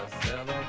Marcelo.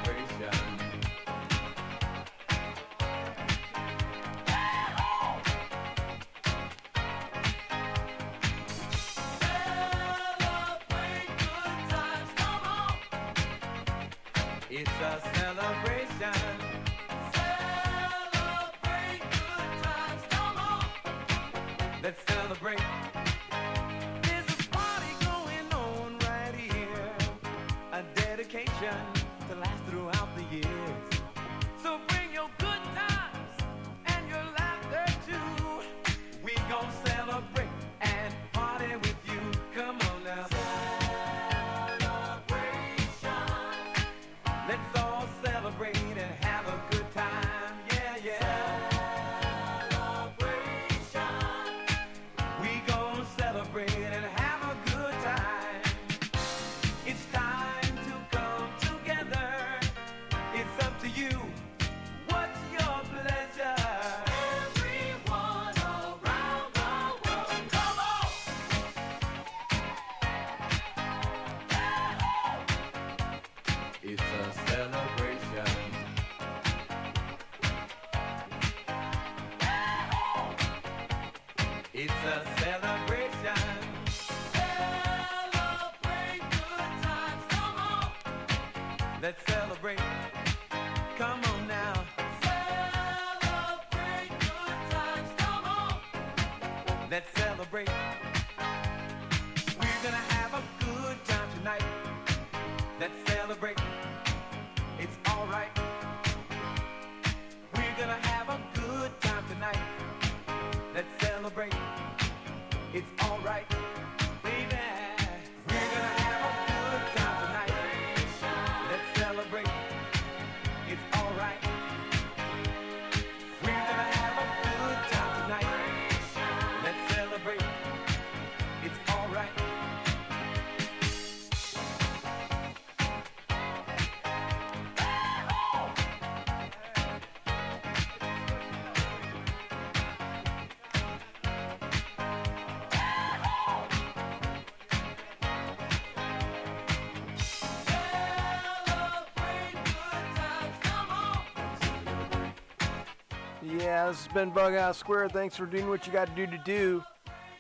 Been Bughouse Square. Thanks for doing what you got to do to do.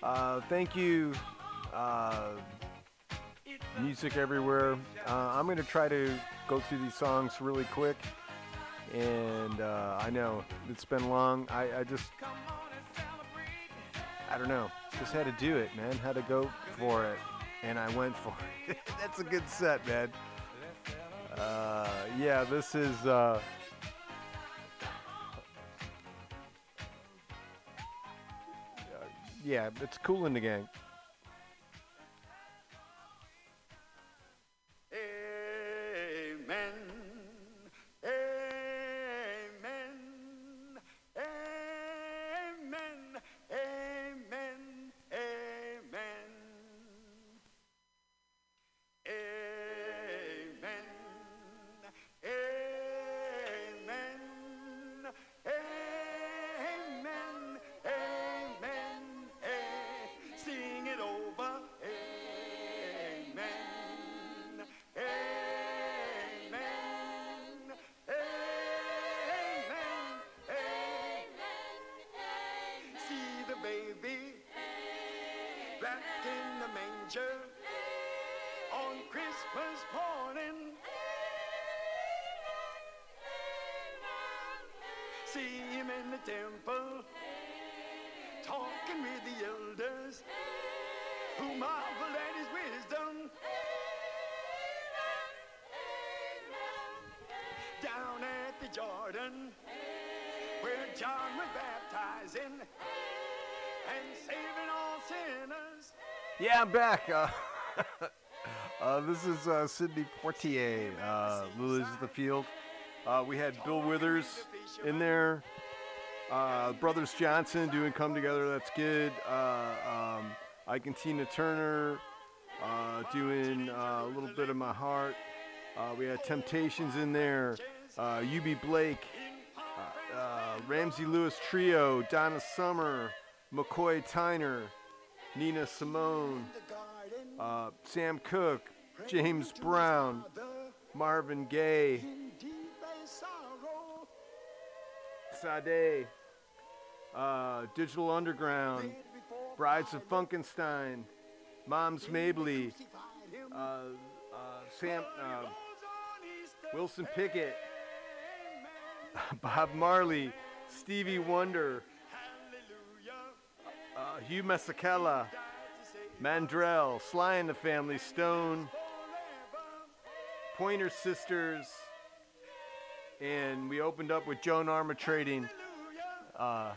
Uh, thank you, uh, Music Everywhere. Uh, I'm going to try to go through these songs really quick. And uh, I know it's been long. I, I just, I don't know. Just had to do it, man. Had to go for it. And I went for it. That's a good set, man. Uh, yeah, this is. Yeah, it's cool in the gang. See him in the temple talking with the elders who marvel at his wisdom. Down at the Jordan, where John was baptizing and saving all sinners. Yeah, I'm back. Uh, uh, this is uh, Sidney Poitier, uh, Lilies of the Field. Uh, we had Bill Withers in there. Uh, Brothers Johnson doing Come Together, that's good. Uh, um, Ike and Tina Turner uh, doing uh, a little bit of My Heart. Uh, we had Temptations in there. Uh, Eubie Blake, uh, Ramsey Lewis Trio, Donna Summer, McCoy Tyner, Nina Simone, uh, Sam Cooke, James Brown, Marvin Gaye, Sade, uh, Digital Underground, Brides of Funkenstein, Moms Mabley, uh, uh, Sam, uh, Wilson Pickett, Bob Marley, Stevie Wonder, uh, Hugh Masekela, Mandrill, Sly and the Family Stone. Pointer Sisters, and we opened up with Joan Armatrading. Uh,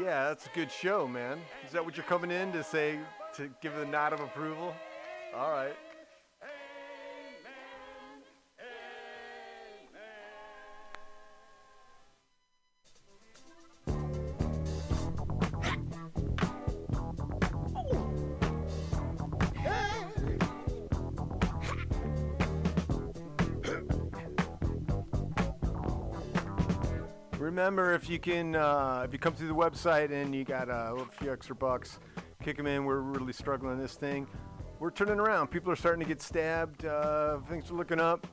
yeah, that's a good show, man. Is that what you're coming in to say, to give a nod of approval? All right. Remember, if you can, uh, if you come through the website and you got a few extra bucks, kick them in. We're really struggling this thing. We're turning around. People are starting to get stabbed. Uh, things are looking up.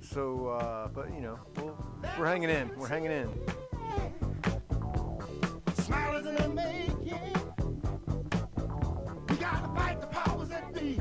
So, uh, but you know, we'll, we're hanging in. We're hanging in. Smile is in the making. We gotta fight the powers that be.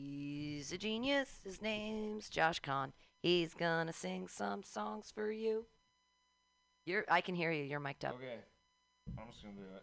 He's a genius. His name's Josh Kahn. He's gonna sing some songs for you. You're, I can hear you. You're mic'd up. Okay. I'm just gonna do it.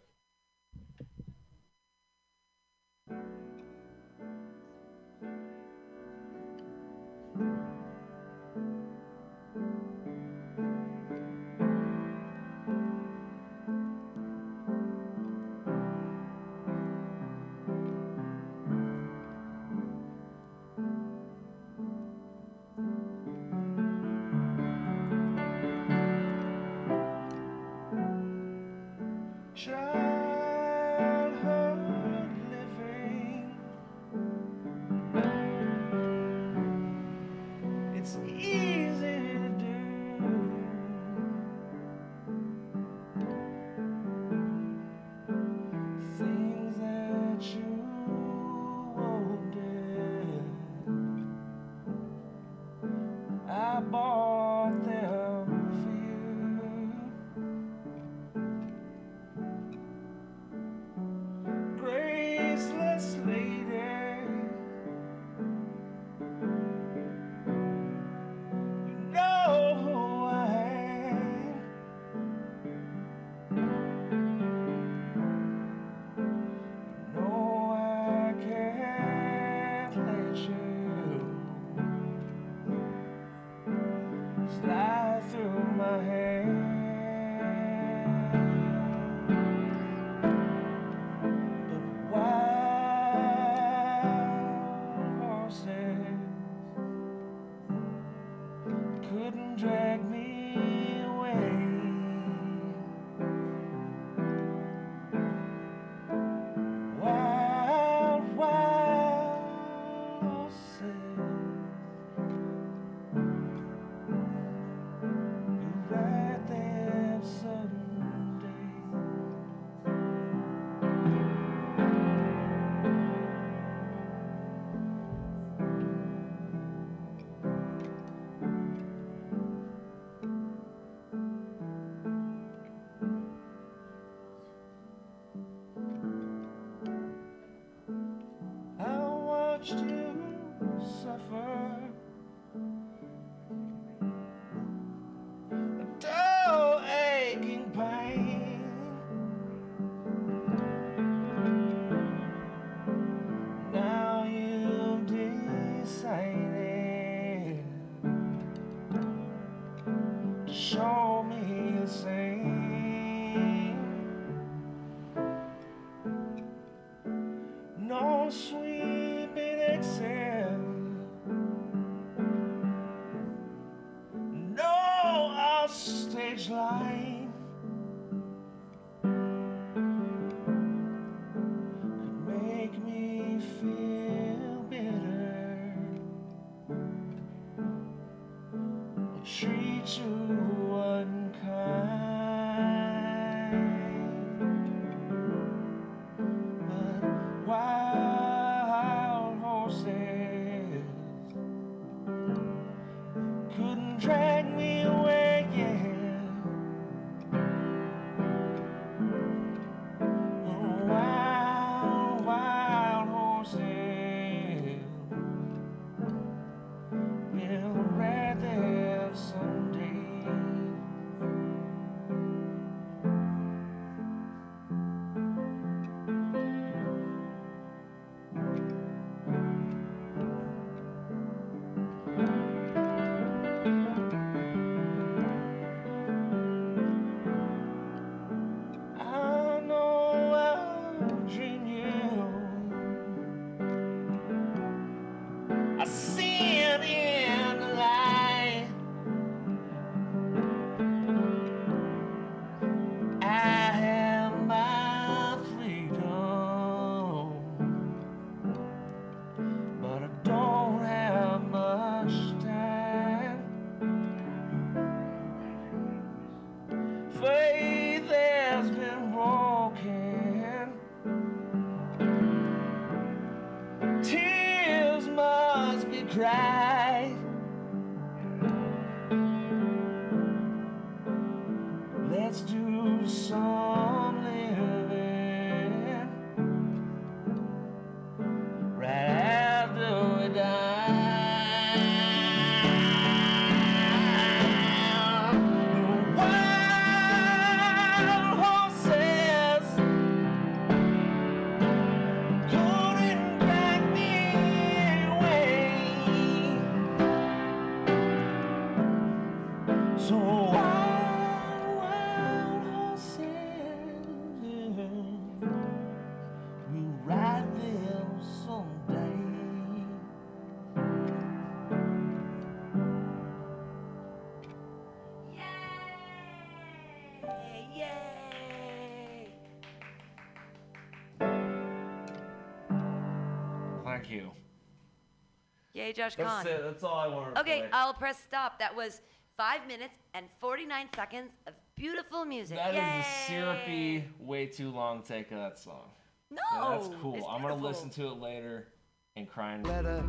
Josh That's Kahn. it. That's all I wanted to Okay, play. I'll press stop. That was five minutes and 49 seconds of beautiful music. That is Yay! a syrupy, way too long take of that song. No, Yeah, that's cool. it's I'm gonna listen to it later and cry. and- letter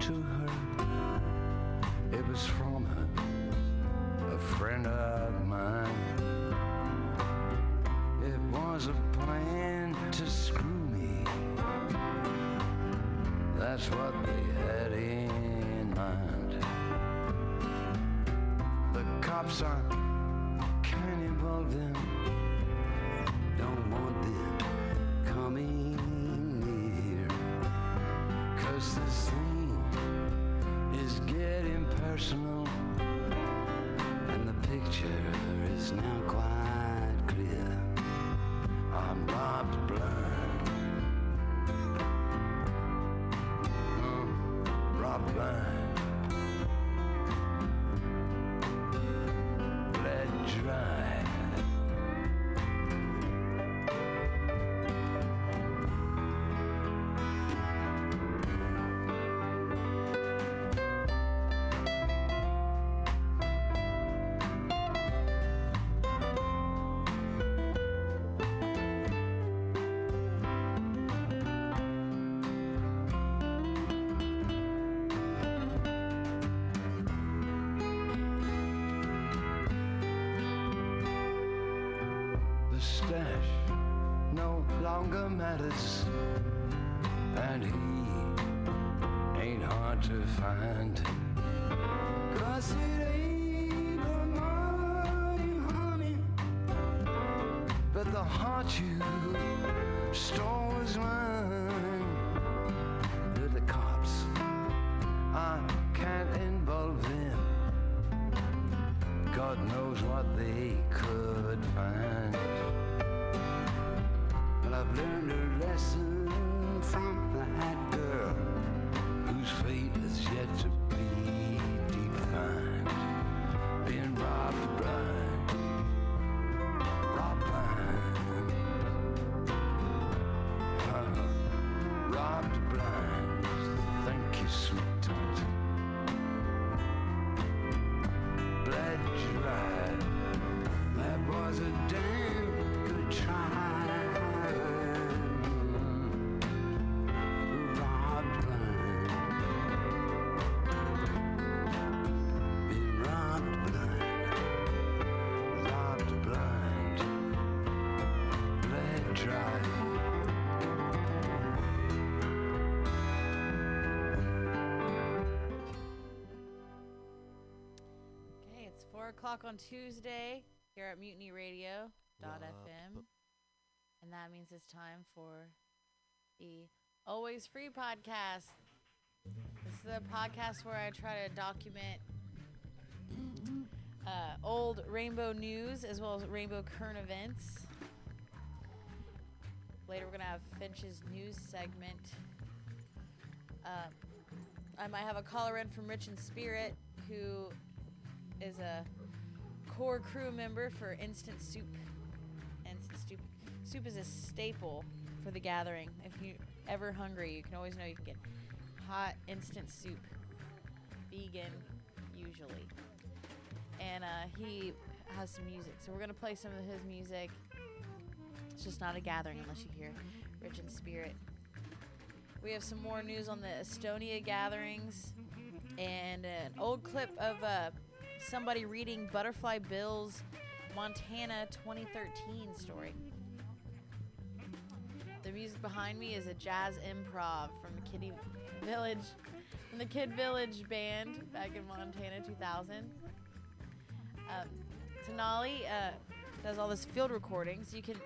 to her. It was from her, a friend of mine. It was a plan to screw me. That's what they cops are can't involve them. Don't want them coming near. Cause this thing is getting personal, and the picture is now quite longer matters, and he ain't hard to find. Cause it ain't the money, honey, but the heart you stole was mine. O'clock on Tuesday here at Mutiny Radio FM, and that means it's time for the Always Free podcast. This is a podcast where I try to document uh, old rainbow news as well as rainbow current events. Later, we're gonna have Finch's news segment. Um, I might have a caller in from Rich and Spirit who is a core crew member for Instant Soup. Instant Soup. Soup is a staple for the gathering. If you're ever hungry, you can always know you can get hot instant soup. Vegan, usually. And uh, he has some music. So we're going to play some of his music. It's just not a gathering unless you hear Rich and Spirit. We have some more news on the Estonia gatherings and an old clip of uh, somebody reading Butterfly Bill's Montana 2013 story. The music behind me is a jazz improv from the Kitty Village from the Kid Village Band back in Montana 2000. Um, Tenali uh, does all this field recording, so you can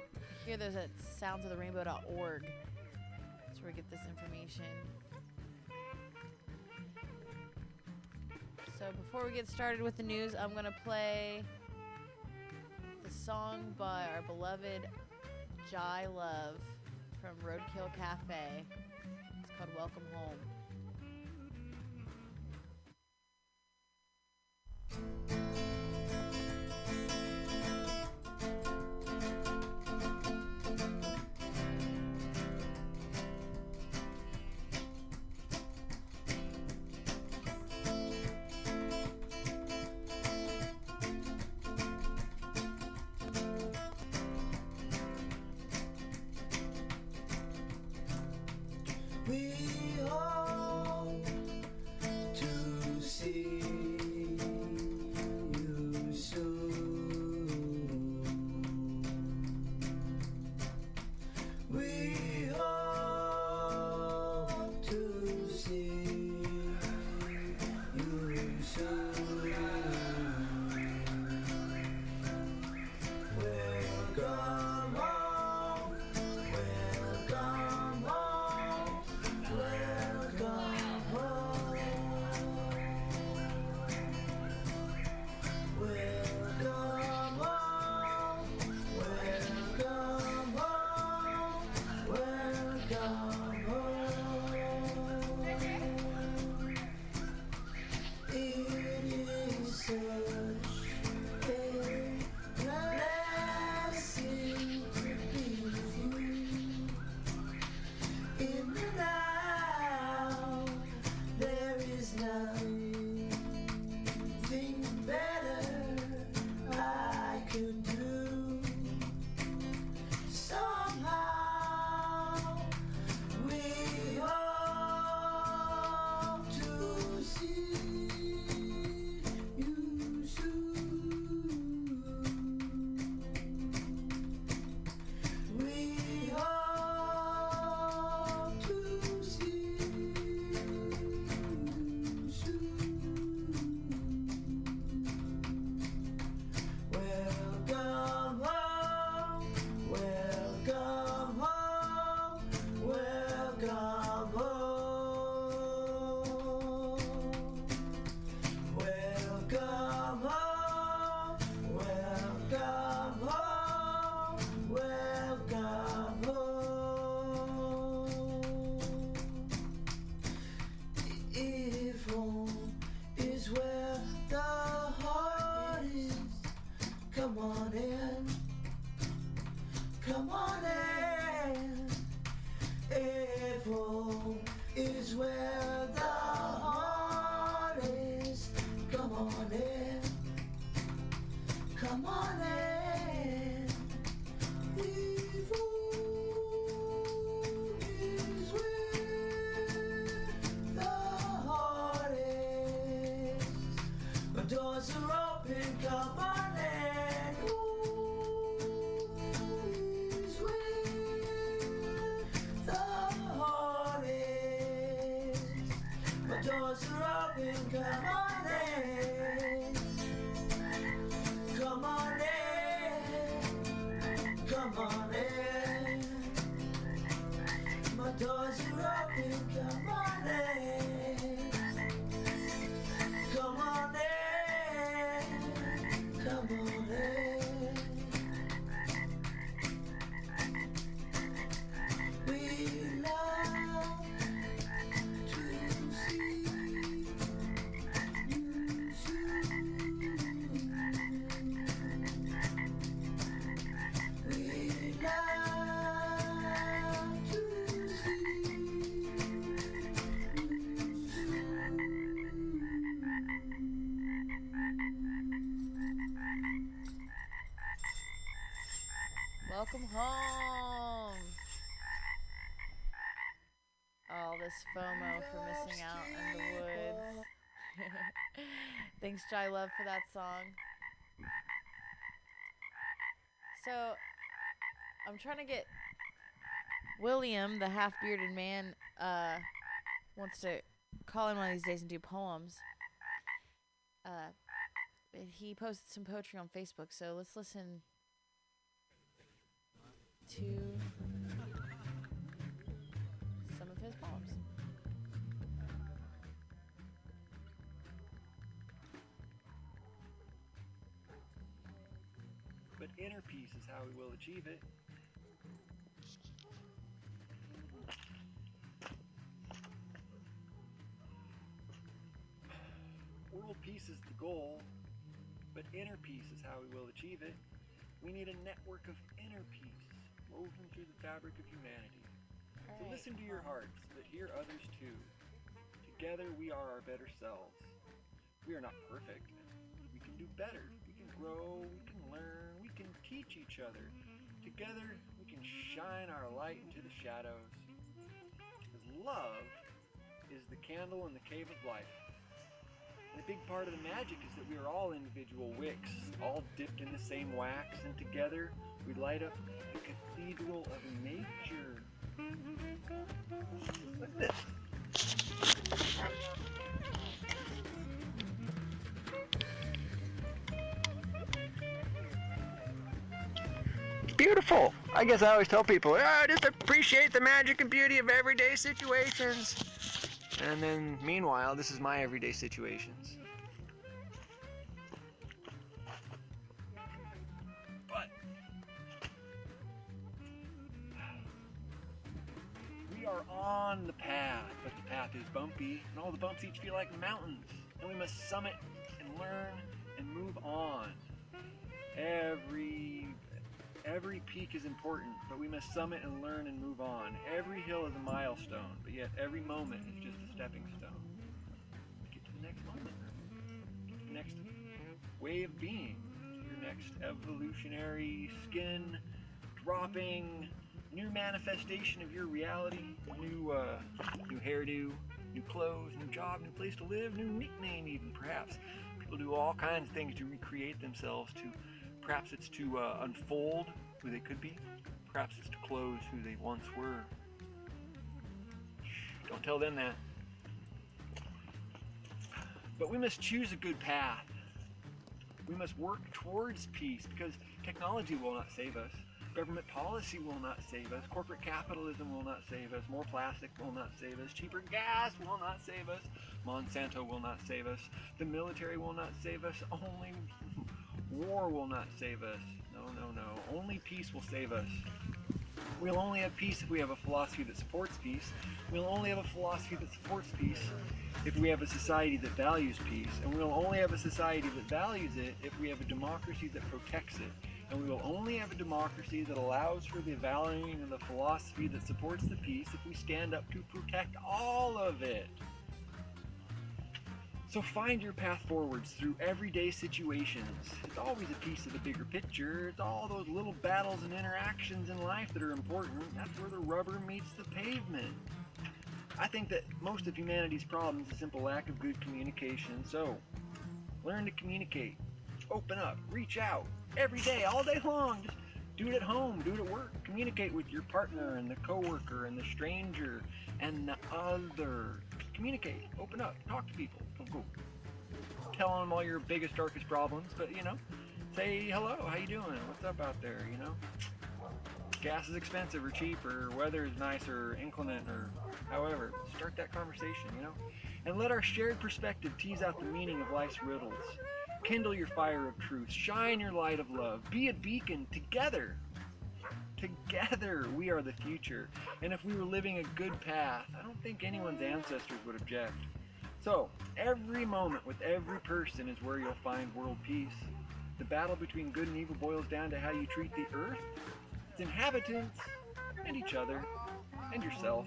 hear those at soundsoftherainbow.org. That's where we get this information. So before we get started with the news, I'm gonna play the song by our beloved Jai Love from Roadkill Cafe. It's called Welcome Home. We FOMO for missing out in the woods. Thanks, Jai Love, for that song. So, I'm trying to get William, the half bearded man, uh, wants to call in one of these days and do poems. Uh, he posted some poetry on Facebook, so let's listen to inner peace is how we will achieve it. World peace is the goal, but inner peace is how we will achieve it. We need a network of inner peace woven through the fabric of humanity. So listen to your hearts, but hear others too. Together we are our better selves. We are not perfect. We can do better. We can grow. We can learn. Teach each other. Together we can shine our light into the shadows. Because love is the candle in the cave of life. And a big part of the magic is that we are all individual wicks, all dipped in the same wax, and together we light up the cathedral of nature. Look at this. Beautiful. I guess I always tell people, ah, just appreciate the magic and beauty of everyday situations. And then, meanwhile, this is my everyday situations. But we are on the path, but the path is bumpy, and all the bumps each feel like mountains. And we must summit and learn and move on. Every every peak is important, but we must summit and learn and move on. Every hill is a milestone, but yet every moment is just a stepping stone. Get to the next moment. Get to the next way of being. Your next evolutionary skin dropping new manifestation of your reality. New uh, new hairdo, new clothes, new job, new place to live, new nickname even perhaps. People do all kinds of things to recreate themselves to Perhaps it's to uh, unfold who they could be. Perhaps it's to close who they once were. Shh, Don't tell them that. But we must choose a good path. We must work towards peace because technology will not save us. Government policy will not save us. Corporate capitalism will not save us. More plastic will not save us. Cheaper gas will not save us. Monsanto will not save us. The military will not save us. Only war will not save us. No, no, no. Only peace will save us. We'll only have peace if we have a philosophy that supports peace. We'll only have a philosophy that supports peace if we have a society that values peace. And we'll only have a society that values it if we have a democracy that protects it. And we will only have a democracy that allows for the valuing of the philosophy that supports the peace if we stand up to protect all of it. So find your path forwards through everyday situations. It's always a piece of the bigger picture. It's all those little battles and interactions in life that are important. That's where the rubber meets the pavement. I think that most of humanity's problems is a simple lack of good communication. So, learn to communicate. Open up. Reach out. Every day, all day long. Just do it at home. Do it at work. Communicate with your partner and the coworker and the stranger and the other. Communicate. Open up. Talk to people. Tell them all your biggest, darkest problems, but you know, say hello. How you doing? What's up out there? You know, gas is expensive or cheap or weather is nice or inclement or however. Start that conversation. You know, and let our shared perspective tease out the meaning of life's riddles. Kindle your fire of truth. Shine your light of love. Be a beacon together. Together, we are the future. And if we were living a good path, I don't think anyone's ancestors would object. So, every moment with every person is where you'll find world peace. The battle between good and evil boils down to how you treat the earth, its inhabitants, and each other, and yourself.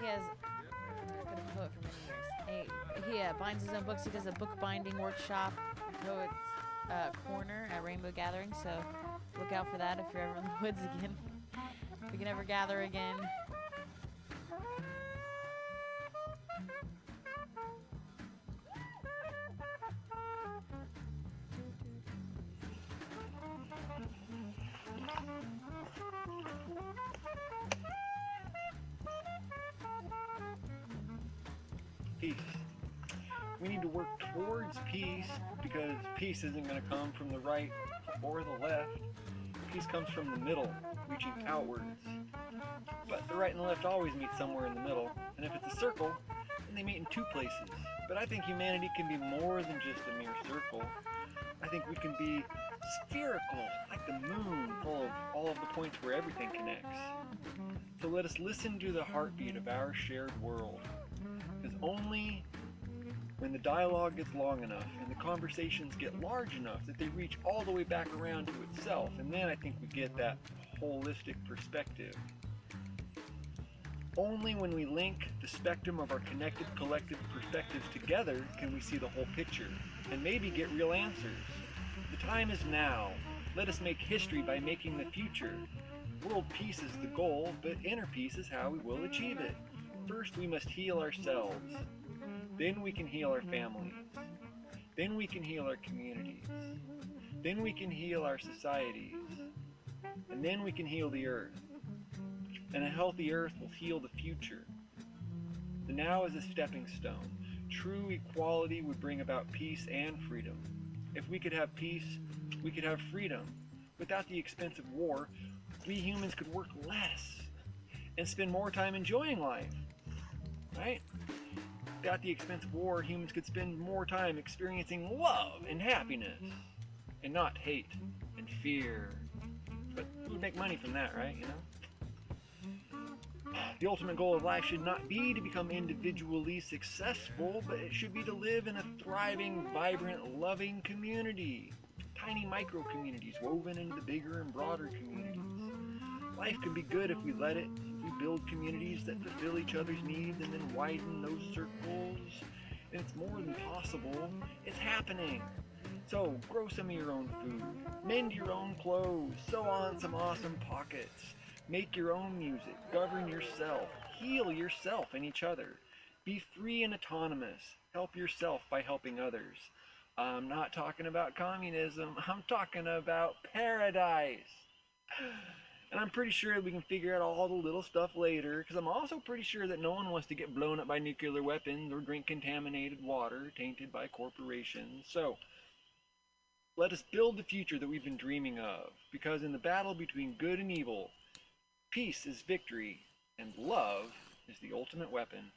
He has been a poet for many years. He, he uh, binds his own books. He does a bookbinding workshop, Poets uh, Corner at Rainbow Gathering. So look out for that if you're ever in the woods again. if we can ever gather again. Peace. We need to work towards peace because peace isn't going to come from the right or the left. Peace comes from the middle, reaching outwards. But the right and the left always meet somewhere in the middle, and if it's a circle, then they meet in two places. But I think humanity can be more than just a mere circle. I think we can be spherical, like the moon, full of all of the points where everything connects. So let us listen to the heartbeat of our shared world. Because only when the dialogue gets long enough and the conversations get large enough that they reach all the way back around to itself, and then I think we get that holistic perspective. Only when we link the spectrum of our connected collective perspectives together can we see the whole picture and maybe get real answers. The time is now. Let us make history by making the future. World peace is the goal, but inner peace is how we will achieve it. First, we must heal ourselves. Then we can heal our mm-hmm. families. Then we can heal our communities. Then we can heal our societies. And then we can heal the earth. And a healthy earth will heal the future. The now is a stepping stone. True equality would bring about peace and freedom. If we could have peace, we could have freedom. Without the expense of war, we humans could work less and spend more time enjoying life. Right? Without the expense of war, humans could spend more time experiencing love and happiness and not hate and fear. But would make money from that, right? You know? The ultimate goal of life should not be to become individually successful, but it should be to live in a thriving, vibrant, loving community. Tiny micro communities woven into the bigger and broader communities. Life can be good if we let it. We build communities that fulfill each other's needs and then widen those circles. And it's more than possible. It's happening. So, grow some of your own food, mend your own clothes, sew on some awesome pockets, make your own music, govern yourself, heal yourself and each other. Be free and autonomous. Help yourself by helping others. I'm not talking about communism, I'm talking about paradise. And I'm pretty sure we can figure out all the little stuff later, because I'm also pretty sure that no one wants to get blown up by nuclear weapons or drink contaminated water tainted by corporations. So, let us build the future that we've been dreaming of, because in the battle between good and evil, peace is victory, and love is the ultimate weapon.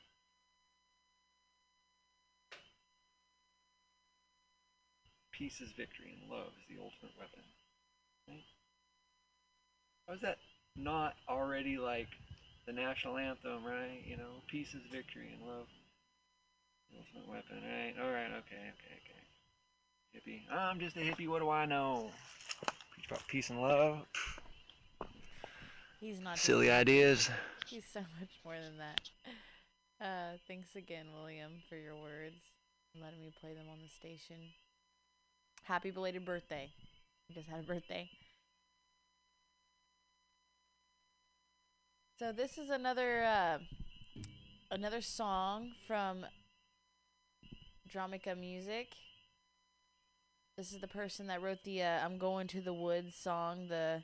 Peace is victory, and love is the ultimate weapon. Right? How is that not already like the national anthem, right? You know, peace is victory, and love ultimate weapon, right? Alright, okay, okay, okay. Hippie. I'm just a hippie, what do I know? Preach about peace and love. He's not. Silly ideas. He's so much more than that. Uh, thanks again, William, for your words and letting me play them on the station. Happy belated birthday. You just had a birthday. So this is another uh, another song from Dramica Music. This is the person that wrote the uh, "I'm Going to the Woods" song, the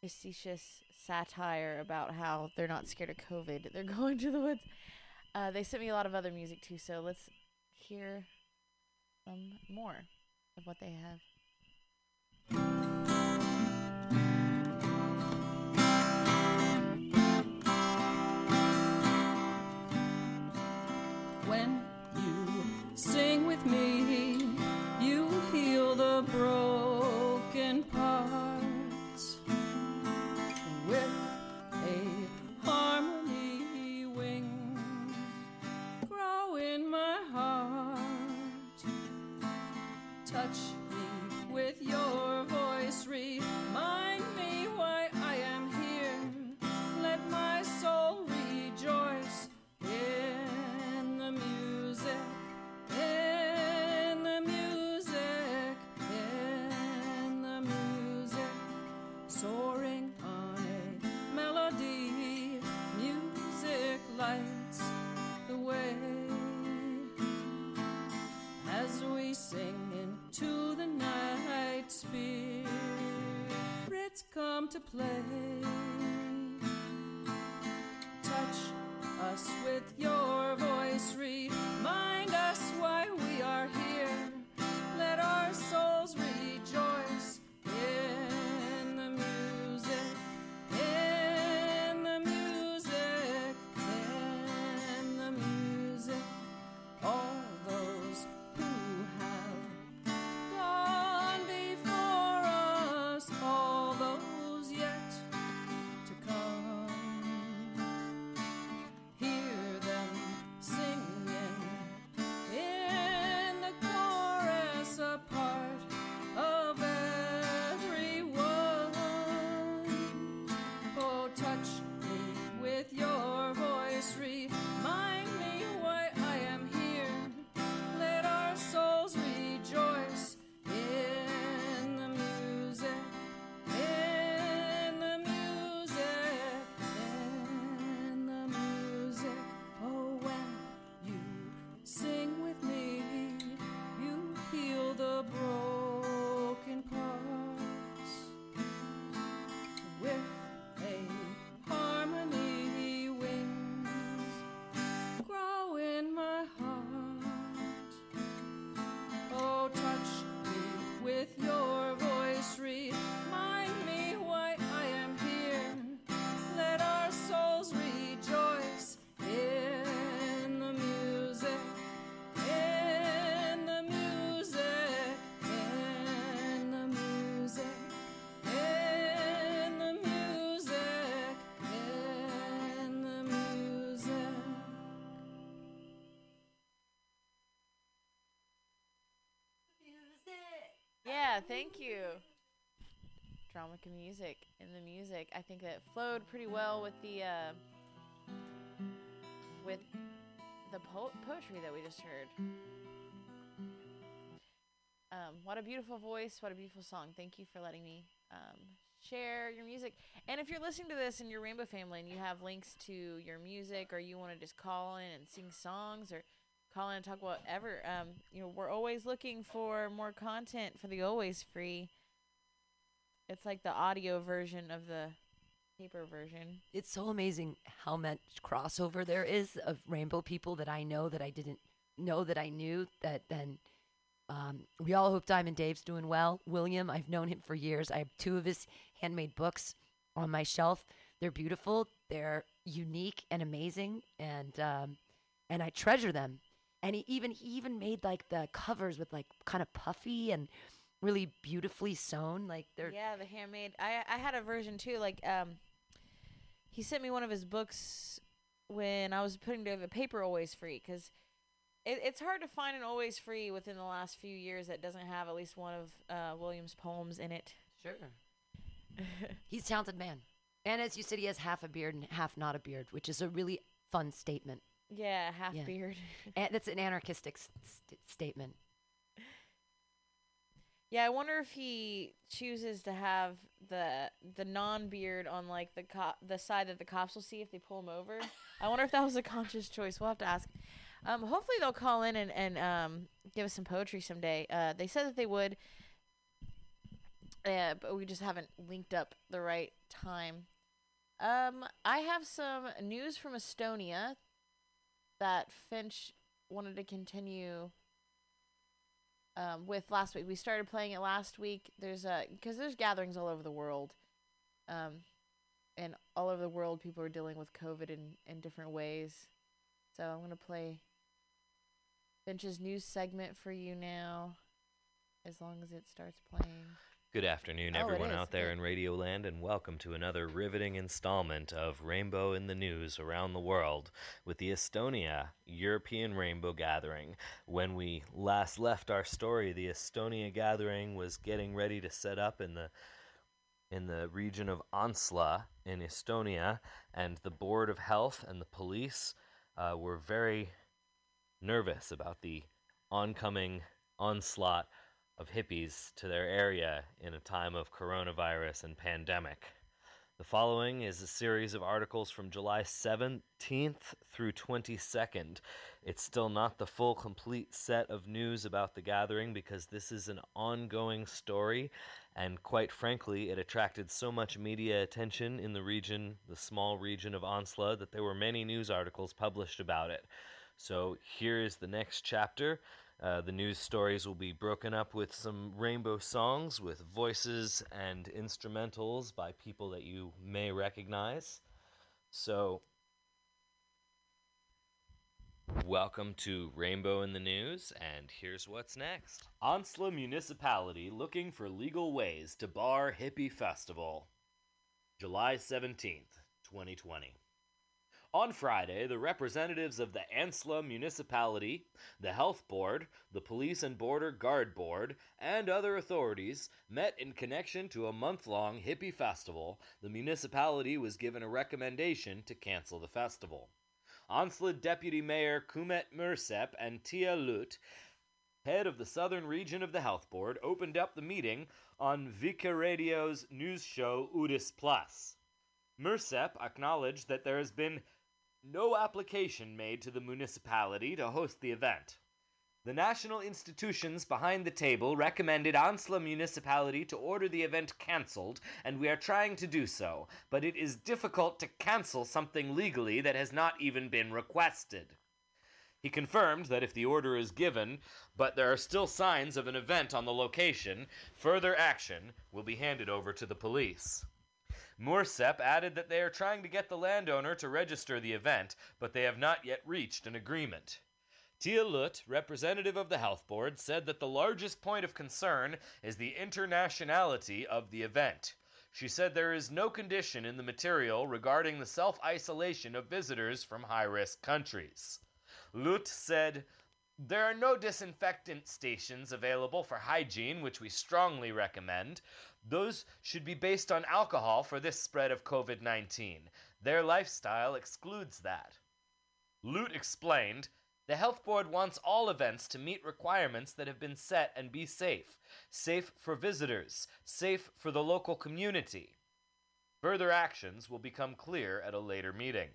facetious satire about how they're not scared of COVID. They're going to the woods. Uh, they sent me a lot of other music too, so let's hear some more of what they have. Sing with me, play. Touch us with your thank you. Dramica music and the music. I think that flowed pretty well with the uh, with the po- poetry that we just heard. Um, what a beautiful voice! What a beautiful song! Thank you for letting me um, share your music. And if you're listening to this in your Rainbow family and you have links to your music, or you want to just call in and sing songs, or call in and talk whatever, um, you know, we're always looking for more content for the Always Free. It's like the audio version of the paper version. It's so amazing how much crossover there is of rainbow people that I know that I didn't know that I knew that then um, we all hope Diamond Dave's doing well. William, I've known him for years. I have two of his handmade books on my shelf. They're beautiful. They're unique and amazing, and um, and I treasure them. And he even he even made like the covers with like kind of puffy and really beautifully sewn. Like they're Yeah, the handmade. I I had a version too. Like um, he sent me one of his books when I was putting together paper always free because it, it's hard to find an always free within the last few years that doesn't have at least one of uh, William's poems in it. Sure. He's a talented man. And as you said, he has half a beard and half not a beard, which is a really fun statement. Yeah, half Yeah. beard. And that's an anarchistic st- statement. Yeah, I wonder if he chooses to have the the non beard on like the cop the side that the cops will see if they pull him over. I wonder if that was a conscious choice. We'll have to ask. Um, hopefully they'll call in and and um give us some poetry someday. Uh, they said that they would. Uh, but we just haven't linked up the right time. Um, I have some news from Estonia that Finch wanted to continue um, with last week. We started playing it last week. There's a because there's gatherings all over the world, um, and all over the world people are dealing with COVID in in different ways. So I'm gonna play Finch's news segment for you now, as long as it starts playing. Good afternoon, Oh, everyone out there in Radio Land, and welcome to another riveting installment of Rainbow in the News around the world with the Estonia European Rainbow Gathering. When we last left our story, the Estonia Gathering was getting ready to set up in the in the region of Antsla in Estonia, and the Board of Health and the police uh, were very nervous about the oncoming onslaught of hippies to their area in a time of coronavirus and pandemic. The following is a series of articles from July 17th through 22nd. It's still not the full, complete set of news about the gathering because this is an ongoing story, and quite frankly, it attracted so much media attention in the region, the small region of Onslow, that there were many news articles published about it. So here is the next chapter. Uh, the news stories will be broken up with some rainbow songs with voices and instrumentals by people that you may recognize. So, welcome to Rainbow in the News, and here's what's next. Onslow Municipality looking for legal ways to bar hippie festival. July 17th, 2020. On Friday, the representatives of the Antsla Municipality, the Health Board, the Police and Border Guard Board, and other authorities met in connection to a month long hippie festival. The municipality was given a recommendation to cancel the festival. Antsla Deputy Mayor Kumet Mursep and Tia Lut, head of the southern region of the Health Board, opened up the meeting on Vikerraadio's news show Udis Plus. Mursep acknowledged that there has been no application made to the municipality to host the event. The national institutions behind the table recommended Onslow Municipality to order the event cancelled, and we are trying to do so, but it is difficult to cancel something legally that has not even been requested. He confirmed that if the order is given, but there are still signs of an event on the location, further action will be handed over to the police. Mursep added that they are trying to get the landowner to register the event, but they have not yet reached an agreement. Tia Lut, representative of the health board, said that the largest point of concern is the internationality of the event. She said there is no condition in the material regarding the self isolation of visitors from high risk countries. Lut said, there are no disinfectant stations available for hygiene, which we strongly recommend. Those should be based on alcohol for this spread of COVID 19. Their lifestyle excludes that. Lute explained the health board wants all events to meet requirements that have been set and be safe. Safe for visitors, safe for the local community. Further actions will become clear at a later meeting.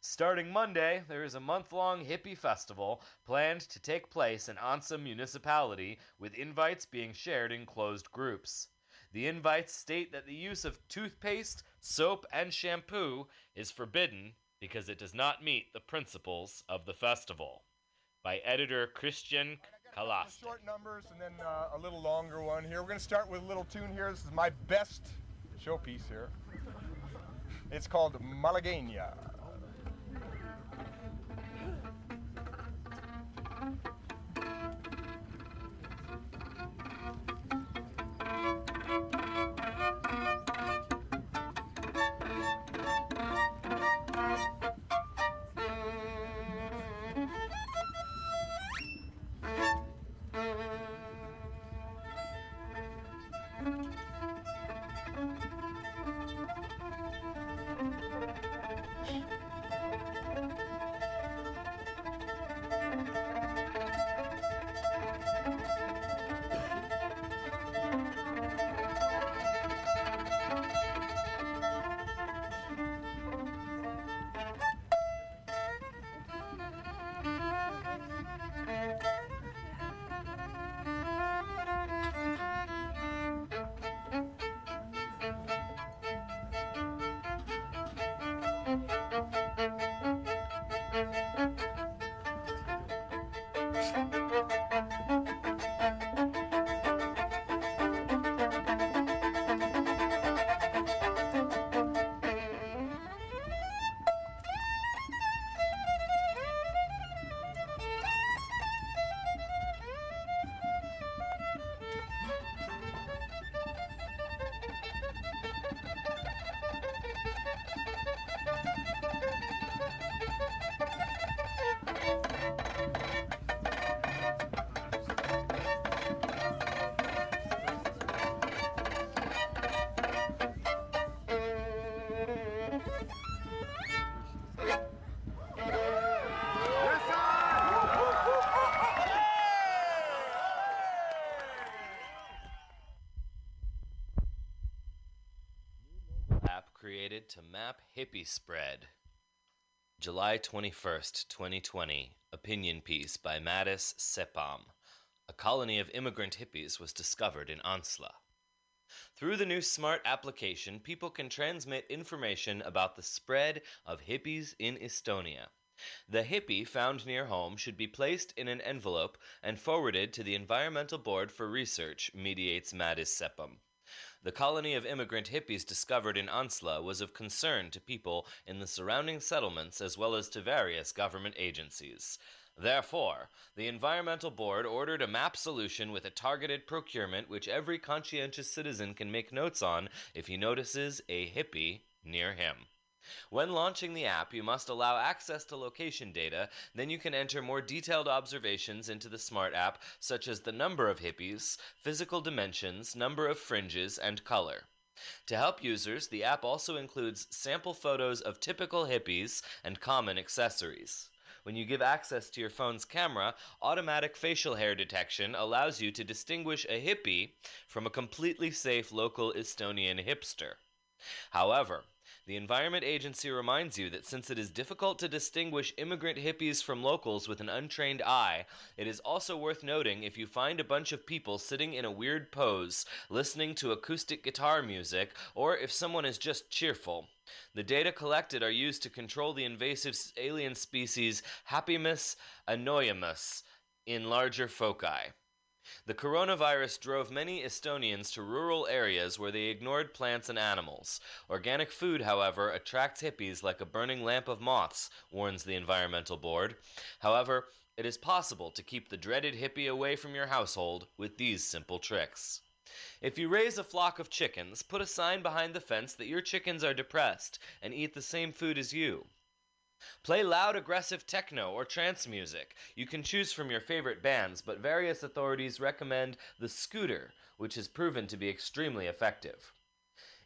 Starting Monday, there is a month long hippie festival planned to take place in Antsla Municipality, with invites being shared in closed groups. The invites state that the use of toothpaste, soap, and shampoo is forbidden because it does not meet the principles of the festival. By editor Christian Kalas. Short numbers and then uh, a little longer one here. We're going to start with a little tune here. This is my best showpiece here. It's called Malagueña. Hippie spread. July 21st, 2020. Opinion piece by Mattis Sepam. A colony of immigrant hippies was discovered in Antsla. Through the new smart application, people can transmit information about the spread of hippies in Estonia. The hippie found near home should be placed in an envelope and forwarded to the Environmental Board for Research, mediates Mattis Sepam. The colony of immigrant hippies discovered in Antsla was of concern to people in the surrounding settlements as well as to various government agencies. Therefore, the Environmental Board ordered a map solution with a targeted procurement which every conscientious citizen can make notes on if he notices a hippie near him. When launching the app, you must allow access to location data, then you can enter more detailed observations into the smart app, such as the number of hippies, physical dimensions, number of fringes, and color. To help users, the app also includes sample photos of typical hippies and common accessories. When you give access to your phone's camera, automatic facial hair detection allows you to distinguish a hippie from a completely safe local Estonian hipster. However, the Environment Agency reminds you that since it is difficult to distinguish immigrant hippies from locals with an untrained eye, it is also worth noting if you find a bunch of people sitting in a weird pose, listening to acoustic guitar music, or if someone is just cheerful. The data collected are used to control the invasive alien species Happymus annoymus in larger foci. The coronavirus drove many Estonians to rural areas where they ignored plants and animals. Organic food, however, attracts hippies like a burning lamp of moths, warns the Environmental Board. However, it is possible to keep the dreaded hippie away from your household with these simple tricks. If you raise a flock of chickens, put a sign behind the fence that your chickens are depressed and eat the same food as you. Play loud, aggressive techno or trance music. You can choose from your favorite bands, but various authorities recommend the scooter, which has proven to be extremely effective.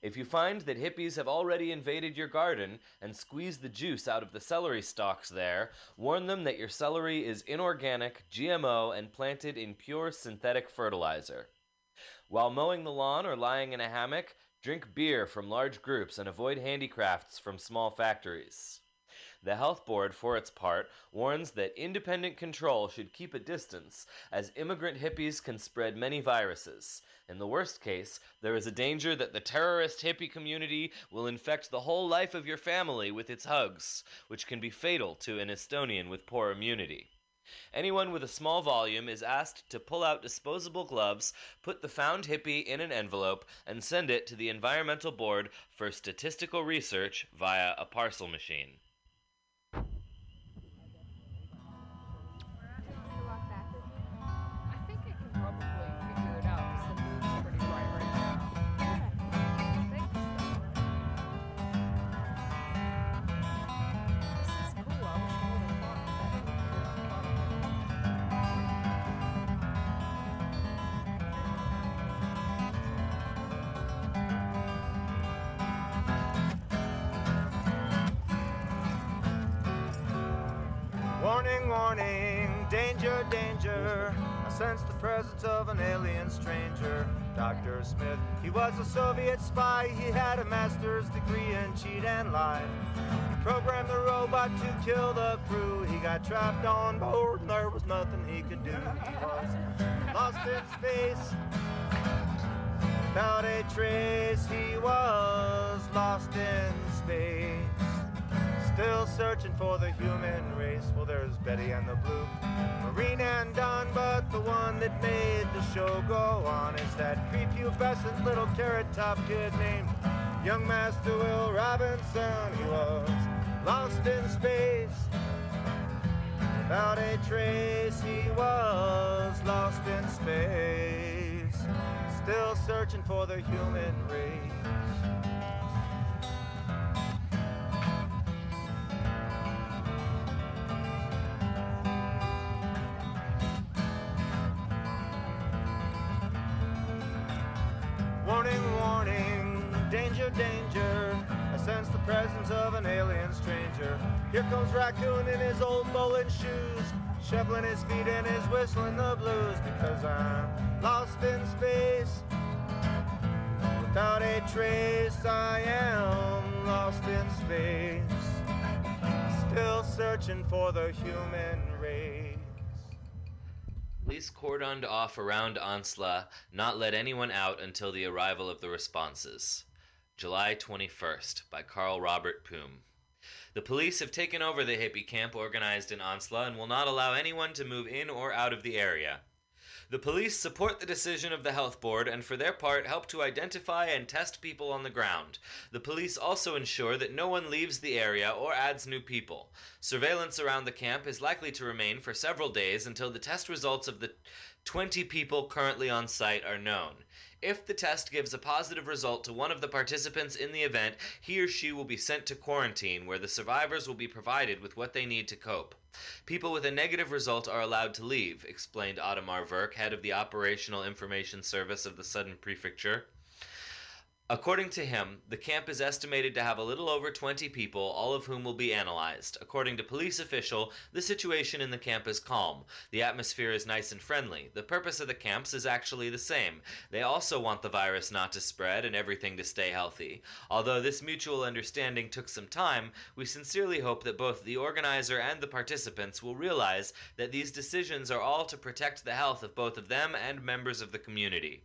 If you find that hippies have already invaded your garden and squeezed the juice out of the celery stalks there, warn them that your celery is inorganic, GMO, and planted in pure synthetic fertilizer. While mowing the lawn or lying in a hammock, drink beer from large groups and avoid handicrafts from small factories. The Health Board, for its part, warns that independent control should keep a distance, as immigrant hippies can spread many viruses. In the worst case, there is a danger that the terrorist hippie community will infect the whole life of your family with its hugs, which can be fatal to an Estonian with poor immunity. Anyone with a small volume is asked to pull out disposable gloves, put the found hippie in an envelope, and send it to the Environmental Board for statistical research via a parcel machine. He was a Soviet spy. He had a master's degree in cheat and lie. He programmed the robot to kill the crew. He got trapped on board and there was nothing he could do. He was lost in space. Without a trace, he was lost in space. Still searching for the human race. Well, there's Betty and the Blue, Marine and Don, but the one that made the show go on is that prepubescent little carrot top kid named Young Master Will Robinson. He was lost in space. Without a trace, he was lost in space. Still searching for the human race. Presence of an alien stranger. Here comes Raccoon in his old bowling shoes, shuffling his feet and is whistling the blues because I'm lost in space. Without a trace, I am lost in space. Still searching for the human race. Police cordoned off around Antsla, not let anyone out until the arrival of the responses. July 21st, by Carl Robert Poom. The police have taken over the hippie camp organized in Antsla and will not allow anyone to move in or out of the area. The police support the decision of the health board and for their part help to identify and test people on the ground. The police also ensure that no one leaves the area or adds new people. Surveillance around the camp is likely to remain for several days until the test results of the 20 people currently on site are known. If the test gives a positive result to one of the participants in the event, he or she will be sent to quarantine, where the survivors will be provided with what they need to cope. People with a negative result are allowed to leave, explained Ottomar Verk, head of the Operational Information Service of the Southern Prefecture. According to him, the camp is estimated to have a little over 20 people, all of whom will be analyzed. According to police official, the situation in the camp is calm. The atmosphere is nice and friendly. The purpose of the camps is actually the same. They also want the virus not to spread and everything to stay healthy. Although this mutual understanding took some time, we sincerely hope that both the organizer and the participants will realize that these decisions are all to protect the health of both of them and members of the community.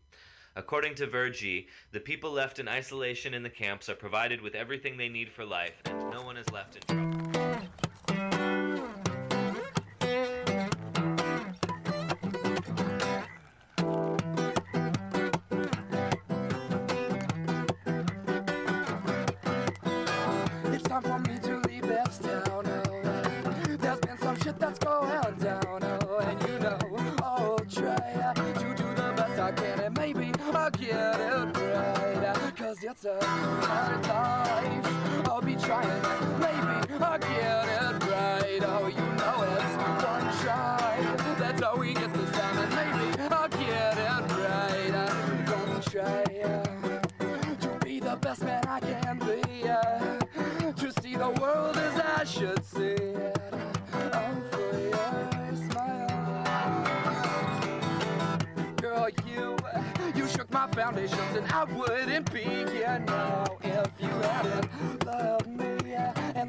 According to Vergi, the people left in isolation in the camps are provided with everything they need for life, and no one is left in trouble. Maybe I'll get it right. Oh, you know it's try. That's how we get this time, and maybe I'll get it right. I'm gonna try to be the best man I can be. to see the world as I should see it. For your smile. Girl, you, you shook my foundations and I wouldn't be here now if you hadn't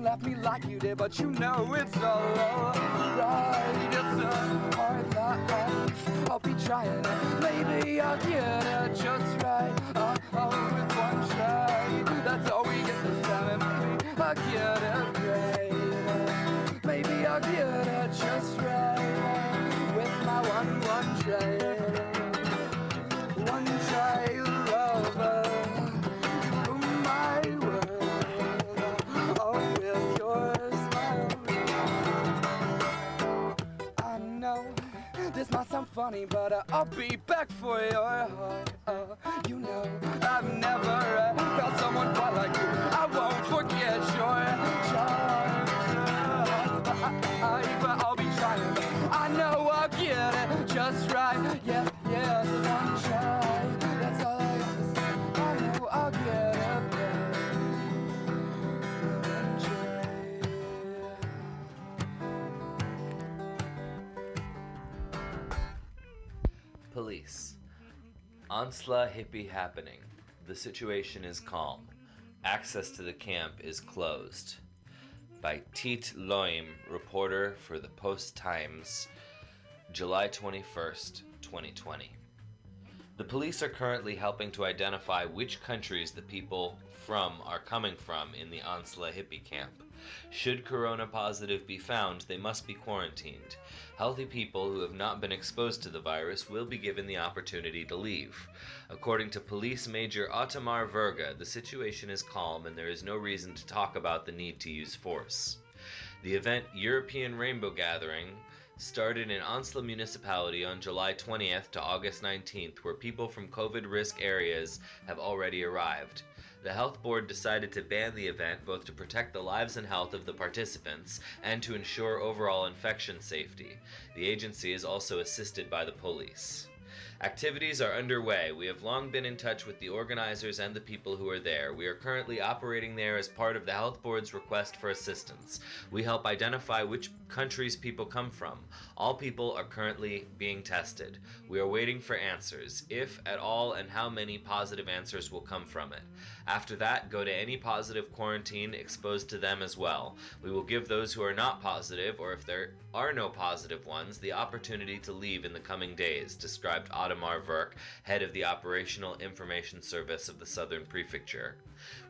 left me like you did. But you know it's all right. It's a hard life. I'll be trying. Maybe I'll get it just right. Uh, oh, oh, with one try. That's all we get this time. And maybe I'll get it right. Maybe I'll get it just right. With my one, one try. Funny, but uh, I'll be back for your heart. Uh, you know, I've never uh, felt someone quite like you. I won't forget your charms. Uh, I, I, I'll be trying. I know I'll get it just right. Antsla hippie happening. The situation is calm. Access to the camp is closed. By Tit Loim, reporter for the Post Times, July 21st, 2020. The police are currently helping to identify which countries the people from are coming from in the Antsla hippie camp. Should corona positive be found, they must be quarantined. Healthy people who have not been exposed to the virus will be given the opportunity to leave. According to Police Major Ottomar Verga, the situation is calm and there is no reason to talk about the need to use force. The event European Rainbow Gathering started in Antsla Municipality on July 20th to August 19th, where people from COVID risk areas have already arrived. The health board decided to ban the event both to protect the lives and health of the participants and to ensure overall infection safety. The agency is also assisted by the police. Activities are underway. We have long been in touch with the organizers and the people who are there. We are currently operating there as part of the Health Board's request for assistance. We help identify which countries people come from. All people are currently being tested. We are waiting for answers, if at all, and how many positive answers will come from it. After that, go to any positive quarantine exposed to them as well. We will give those who are not positive, or if there are no positive ones, the opportunity to leave in the coming days, described Ottomar Verk, head of the Operational Information Service of the Southern Prefecture.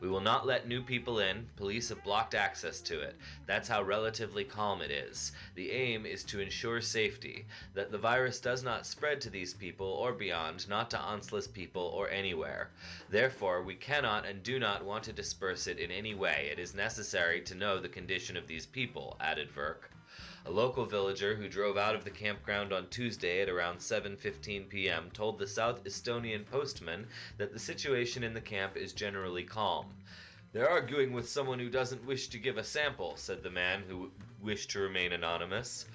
We will not let new people in. Police have blocked access to it. That's how relatively calm it is. The aim is to ensure safety, that the virus does not spread to these people or beyond, not to Onslow people or anywhere. Therefore, we cannot and do not want to disperse it in any way. It is necessary to know the condition of these people, added Verk. A local villager who drove out of the campground on Tuesday at around 7:15 p.m. told the South Estonian Postman that the situation in the camp is generally calm. They're arguing with someone who doesn't wish to give a sample, said the man who wished to remain anonymous.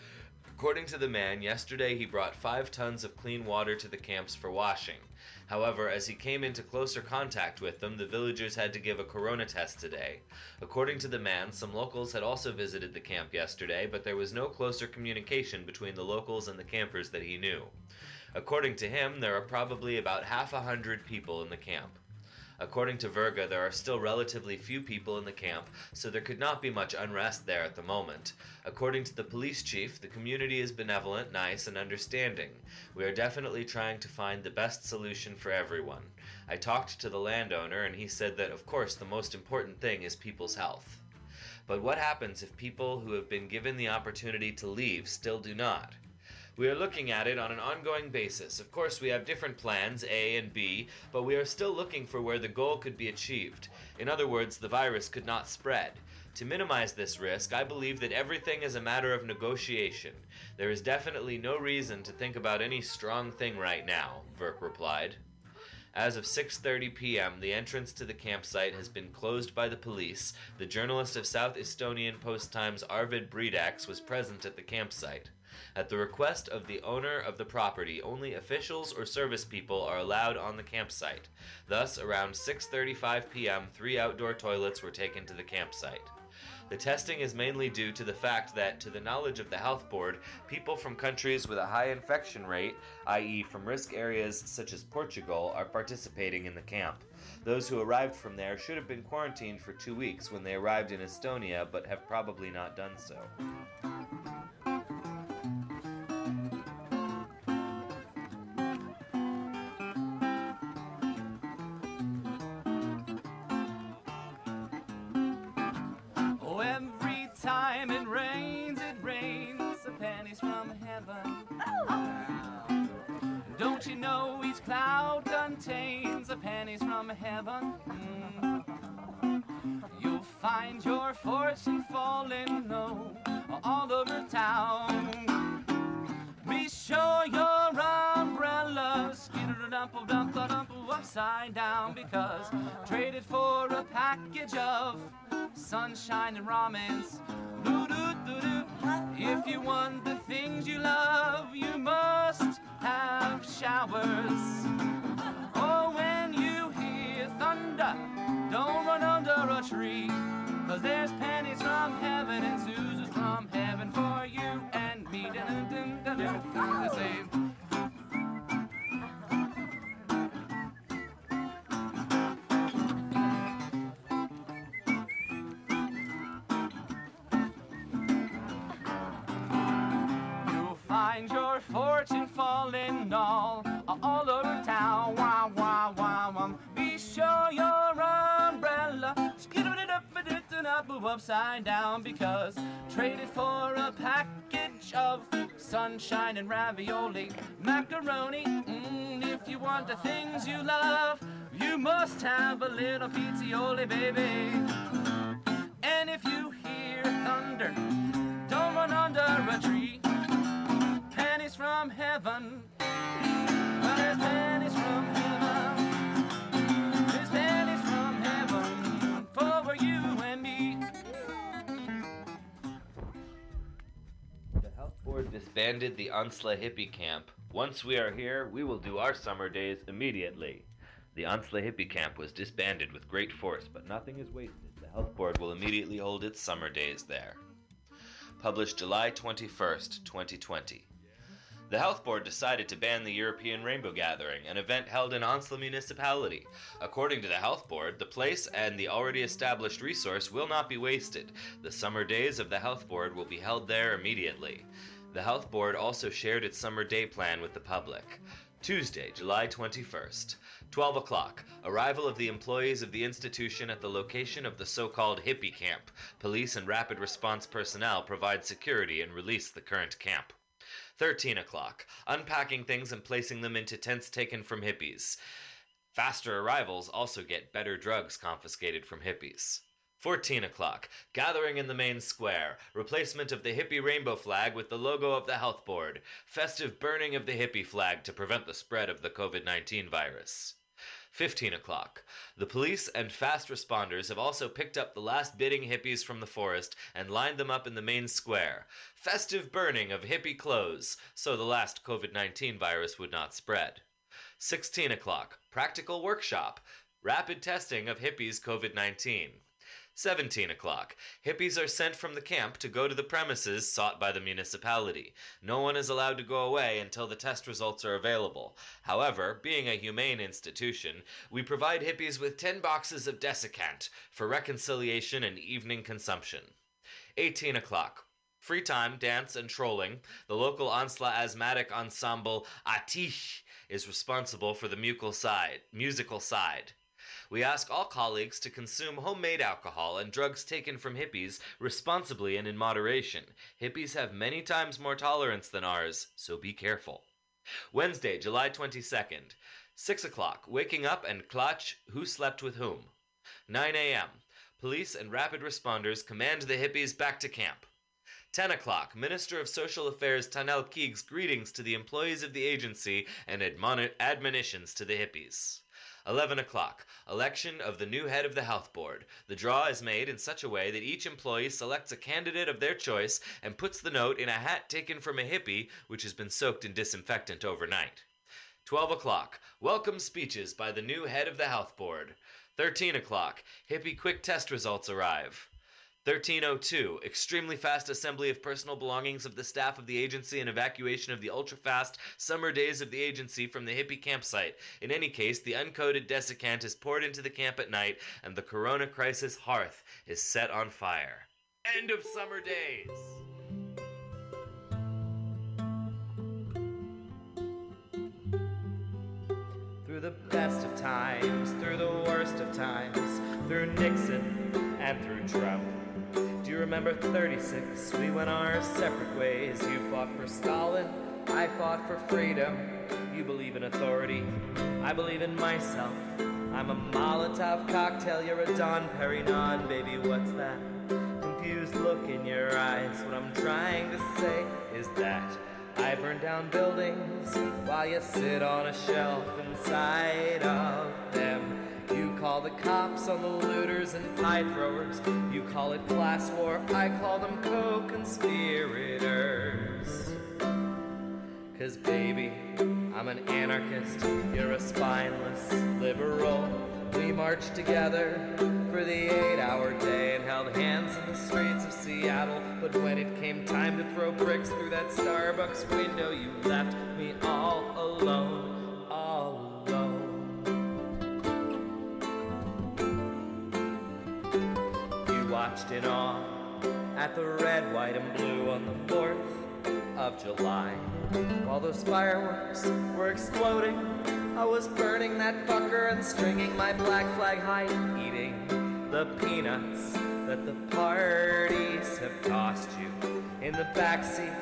According to the man, yesterday he brought 5 tons of clean water to the camps for washing. However, as he came into closer contact with them, the villagers had to give a corona test today. According to the man, some locals had also visited the camp yesterday, but there was no closer communication between the locals and the campers that he knew. According to him, there are probably about half a hundred people in the camp. According to Verga, there are still relatively few people in the camp, so there could not be much unrest there at the moment. According to the police chief, the community is benevolent, nice, and understanding. We are definitely trying to find the best solution for everyone. I talked to the landowner, and he said that, of course, the most important thing is people's health. But what happens if people who have been given the opportunity to leave still do not? We are looking at it on an ongoing basis. Of course, we have different plans, A and B, but we are still looking for where the goal could be achieved. In other words, the virus could not spread. To minimize this risk, I believe that everything is a matter of negotiation. There is definitely no reason to think about any strong thing right now, Verk replied. As of 6:30 p.m., the entrance to the campsite has been closed by the police. The journalist of South Estonian Post Times Arvid Bredax was present at the campsite. At the request of the owner of the property, only officials or service people are allowed on the campsite. Thus, around 6:35 p.m., three outdoor toilets were taken to the campsite. The testing is mainly due to the fact that, to the knowledge of the health board, people from countries with a high infection rate, i.e., from risk areas such as Portugal, are participating in the camp. Those who arrived from there should have been quarantined for two weeks when they arrived in Estonia, but have probably not done so. Pennies from heaven? Mm. You'll find your fortune falling low all over town. Be sure your umbrellas upside down because traded for a package of sunshine and ramens. If you want the things you love, you must have showers. Thunder, don't run under a tree. Cause there's pennies from heaven and Susans from heaven for you and me. Dun, dun, dun, dun, dun. You'll find your fortune falling all, all upside down because traded for a package of sunshine and ravioli, macaroni. Mm, if you want the things you love, you must have a little pizzioli, baby. And if you hear thunder, don't run under a tree. Pennies from heaven. Disbanded the Antsla hippie camp. Once we are here, we will do our summer days immediately. The Antsla hippie camp was disbanded with great force, but nothing is wasted. The health board will immediately hold its summer days there. published July 21st, 2020. The Health Board decided to ban the European Rainbow Gathering, an event held in Antsla Municipality. According to the Health Board, the place and the already established resource will not be wasted. The summer days of the Health Board will be held there immediately. The Health Board also shared its summer day plan with the public. Tuesday, July 21st. 12 o'clock. Arrival of the employees of the institution at the location of the so called hippie camp. Police and rapid response personnel provide security and release the current camp. 13 o'clock. Unpacking things and placing them into tents taken from hippies. Faster arrivals also get better drugs confiscated from hippies. 14 o'clock. Gathering in the main square. Replacement of the hippie rainbow flag with the logo of the health board. Festive burning of the hippie flag to prevent the spread of the COVID 19 virus. 15 o'clock. The police and fast responders have also picked up the last bidding hippies from the forest and lined them up in the main square. Festive burning of hippie clothes, so the last COVID 19 virus would not spread. 16 o'clock. Practical workshop. Rapid testing of hippies COVID 19. 17 o'clock. Hippies are sent from the camp to go to the premises sought by the municipality. No one is allowed to go away until the test results are available. However, being a humane institution, we provide hippies with 10 boxes of desiccant for reconciliation and evening consumption. 18 o'clock. Free time, dance, and trolling. The local Antsla asthmatic ensemble Atish is responsible for the musical side. Musical side. We ask all colleagues to consume homemade alcohol and drugs taken from hippies responsibly and in moderation. Hippies have many times more tolerance than ours, so be careful. Wednesday, July 22nd, 6 o'clock, waking up and clutch who slept with whom. 9 a.m., police and rapid responders command the hippies back to camp. 10 o'clock, Minister of Social Affairs Tanel Kiik's greetings to the employees of the agency and admoni- admonitions to the hippies. 11 o'clock, election of the new head of the health board. The draw is made in such a way that each employee selects a candidate of their choice and puts the note in a hat taken from a hippie which has been soaked in disinfectant overnight. 12 o'clock, welcome speeches by the new head of the health board. 13 o'clock, hippie quick test results arrive. 1302, extremely fast assembly of personal belongings of the staff of the agency and evacuation of the ultra fast summer days of the agency from the hippie campsite. In any case, the uncoated desiccant is poured into the camp at night and the corona crisis hearth is set on fire. End of summer days. Through the best of times, through the worst of times, through Nixon and through Trump. You remember 36? We went our separate ways. You fought for Stalin, I fought for freedom. You believe in authority, I believe in myself. I'm a Molotov cocktail, you're a Dom Perignon, baby, what's that? Confused look in your eyes. What I'm trying to say is that I burn down buildings while you sit on a shelf inside of them. Call the cops on the looters and pie throwers. You call it class war, I call them co-conspirators. Cause baby, I'm an anarchist, you're a spineless liberal. We marched together for the eight hour day and held hands in the streets of Seattle. But when it came time to throw bricks through that Starbucks window, you left me all alone, watched in awe at the red, white, and blue on the 4th of July. While those fireworks were exploding, I was burning that fucker and stringing my black flag high, eating the peanuts that the parties have tossed you in the backseat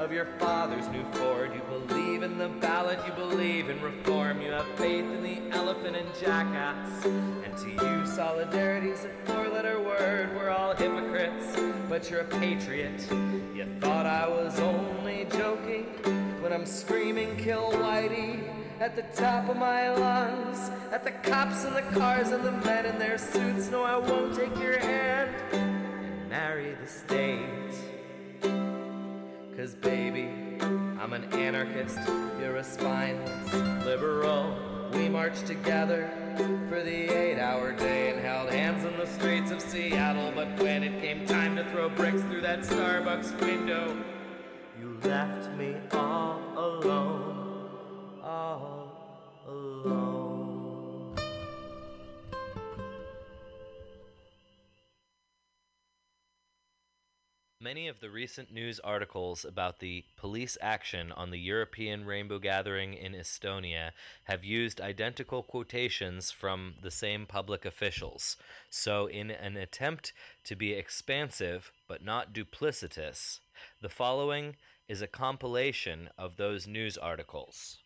of your father's new Ford. You believe in the ballot, you believe in reform, you have faith in the elephant and jackass. And to you, solidarity's a four letter word. We're all hypocrites, but you're a patriot. You thought I was only joking when I'm screaming, kill Whitey. At the top of my lungs, at the cops and the cars and the men in their suits. No, I won't take your hand and marry the state. Cause baby, I'm an anarchist, you're a spineless liberal. We marched together for the eight hour day and held hands in the streets of Seattle. But when it came time to throw bricks through that Starbucks window, you left me all alone, all Many of the recent news articles about the police action on the European Rainbow Gathering in Estonia have used identical quotations from the same public officials. So, in an attempt to be expansive but not duplicitous, the following is a compilation of those news articles.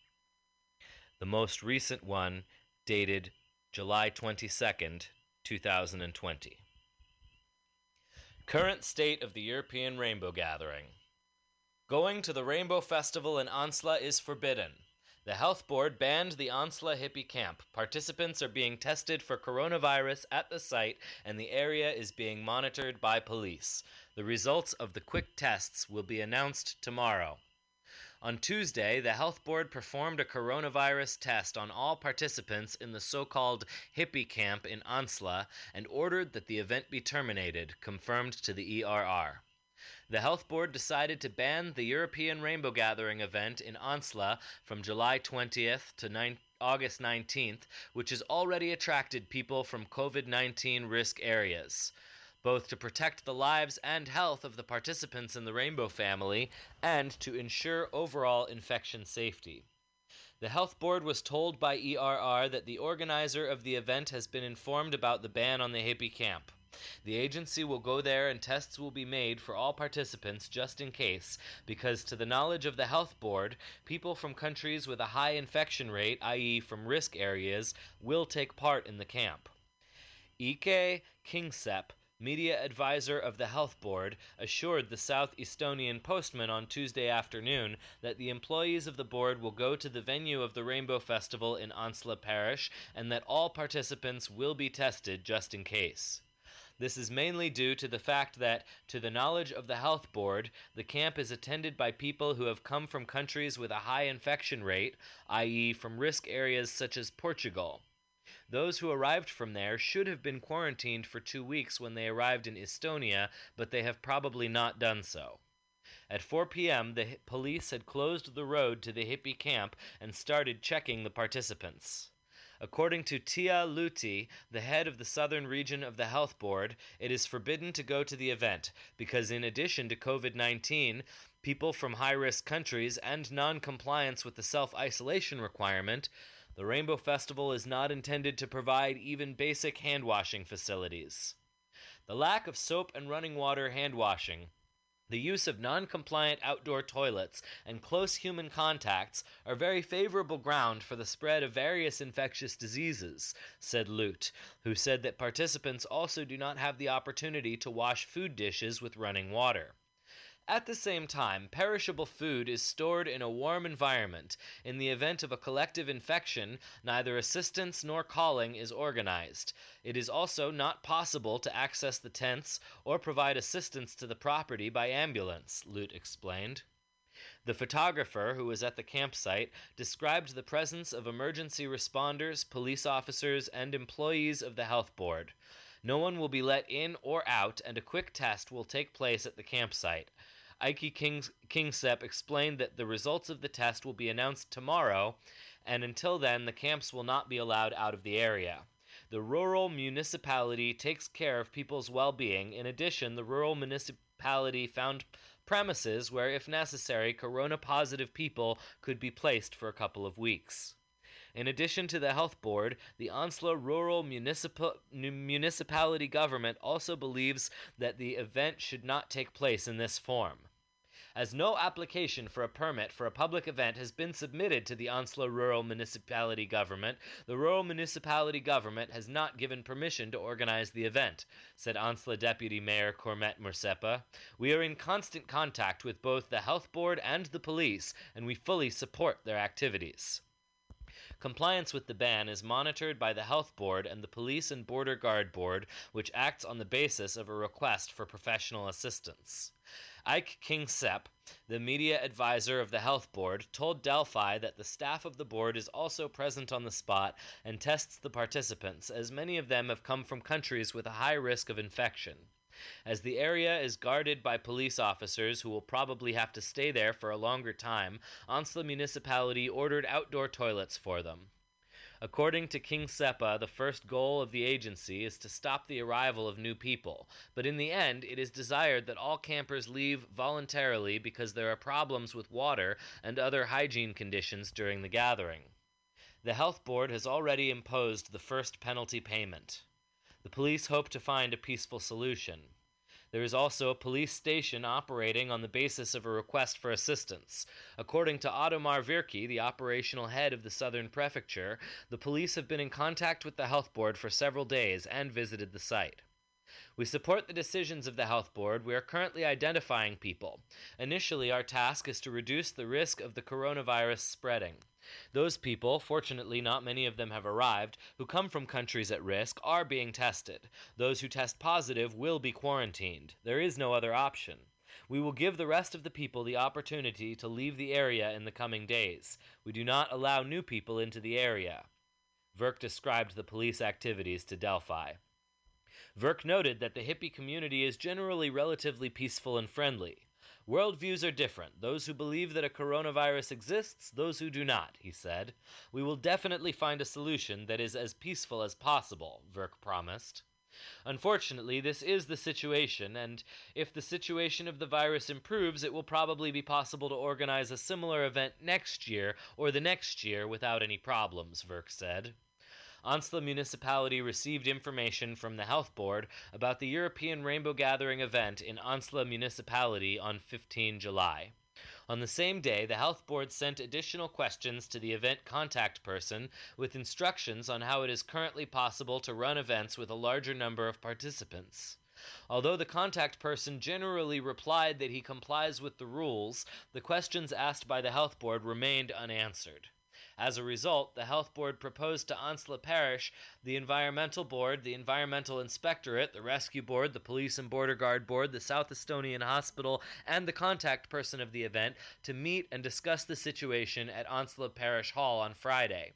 The most recent one dated July 22nd, 2020. Current state of the European Rainbow Gathering. Going to the Rainbow Festival in Antsla is forbidden. The health board banned the Antsla hippie camp. Participants are being tested for coronavirus at the site, and the area is being monitored by police. The results of the quick tests will be announced tomorrow. On Tuesday, the health board performed a coronavirus test on all participants in the so called hippie camp in Antsla and ordered that the event be terminated, confirmed to the ERR. The health board decided to ban the European Rainbow Gathering event in Antsla from July 20th to 9- August 19th, which has already attracted people from COVID 19 risk areas both to protect the lives and health of the participants in the Rainbow family and to ensure overall infection safety. The health board was told by ERR that the organizer of the event has been informed about the ban on the hippie camp. The agency will go there and tests will be made for all participants just in case, because to the knowledge of the health board, people from countries with a high infection rate, i.e., from risk areas, will take part in the camp. Ike Kingsep, media advisor of the health board, assured the South Estonian Postman on Tuesday afternoon that the employees of the board will go to the venue of the Rainbow Festival in Antsla Parish and that all participants will be tested just in case. This is mainly due to the fact that, to the knowledge of the health board, the camp is attended by people who have come from countries with a high infection rate, i.e., from risk areas such as Portugal. Those who arrived from there should have been quarantined for two weeks when they arrived in Estonia, but they have probably not done so. At 4 p.m., the police had closed the road to the hippie camp and started checking the participants. According to Tia Luti, the head of the southern region of the health board, it is forbidden to go to the event because, in addition to COVID 19, people from high risk countries and non compliance with the self isolation requirement, the Rainbow Festival is not intended to provide even basic hand washing facilities. The lack of soap and running water hand washing, the use of non compliant outdoor toilets, and close human contacts are very favorable ground for the spread of various infectious diseases, said Lute, who said that participants also do not have the opportunity to wash food dishes with running water. At the same time, perishable food is stored in a warm environment. In the event of a collective infection, neither assistance nor calling is organized. It is also not possible to access the tents or provide assistance to the property by ambulance, Lute explained. The photographer who was at the campsite described the presence of emergency responders, police officers, and employees of the health board. No one will be let in or out, and a quick test will take place at the campsite. Ike Kings- Kingsep explained that the results of the test will be announced tomorrow, and until then, the camps will not be allowed out of the area. The rural municipality takes care of people's well being. In addition, the rural municipality found premises where, if necessary, corona positive people could be placed for a couple of weeks. In addition to the health board, the Antsla Rural Municipal, Municipality Government also believes that the event should not take place in this form. As no application for a permit for a public event has been submitted to the Antsla Rural Municipality Government, the Rural Municipality Government has not given permission to organize the event, said Antsla Deputy Mayor Cormet Mursepa. We are in constant contact with both the Health Board and the police, and we fully support their activities. Compliance with the ban is monitored by the Health Board and the Police and Border Guard Board, which acts on the basis of a request for professional assistance. Ike Kingsep, the media advisor of the health board, told Delfi that the staff of the board is also present on the spot and tests the participants, as many of them have come from countries with a high risk of infection. As the area is guarded by police officers who will probably have to stay there for a longer time, Antsla Municipality ordered outdoor toilets for them. According to King Sepa, the first goal of the agency is to stop the arrival of new people, but in the end, it is desired that all campers leave voluntarily because there are problems with water and other hygiene conditions during the gathering. The health board has already imposed the first penalty payment. The police hope to find a peaceful solution. There is also a police station operating on the basis of a request for assistance. According to Ottomar Virki, the operational head of the Southern Prefecture, the police have been in contact with the health board for several days and visited the site. We support the decisions of the health board. We are currently identifying people. Initially, our task is to reduce the risk of the coronavirus spreading. Those people, fortunately not many of them have arrived, who come from countries at risk are being tested. Those who test positive will be quarantined. There is no other option. We will give the rest of the people the opportunity to leave the area in the coming days. We do not allow new people into the area. Verk described the police activities to Delfi. Verk noted that the hippie community is generally relatively peaceful and friendly. Worldviews are different. Those who believe that a coronavirus exists, those who do not, he said. We will definitely find a solution that is as peaceful as possible, Verk promised. Unfortunately, this is the situation, and if the situation of the virus improves, it will probably be possible to organize a similar event next year or the next year without any problems, Verk said. Antsla Municipality received information from the Health Board about the European Rainbow Gathering event in Antsla Municipality on 15 July. On the same day, the Health Board sent additional questions to the event contact person with instructions on how it is currently possible to run events with a larger number of participants. Although the contact person generally replied that he complies with the rules, the questions asked by the Health Board remained unanswered. As a result, the Health Board proposed to Antsla Parish, the Environmental Board, the Environmental Inspectorate, the Rescue Board, the Police and Border Guard Board, the South Estonian Hospital, and the contact person of the event to meet and discuss the situation at Antsla Parish Hall on Friday.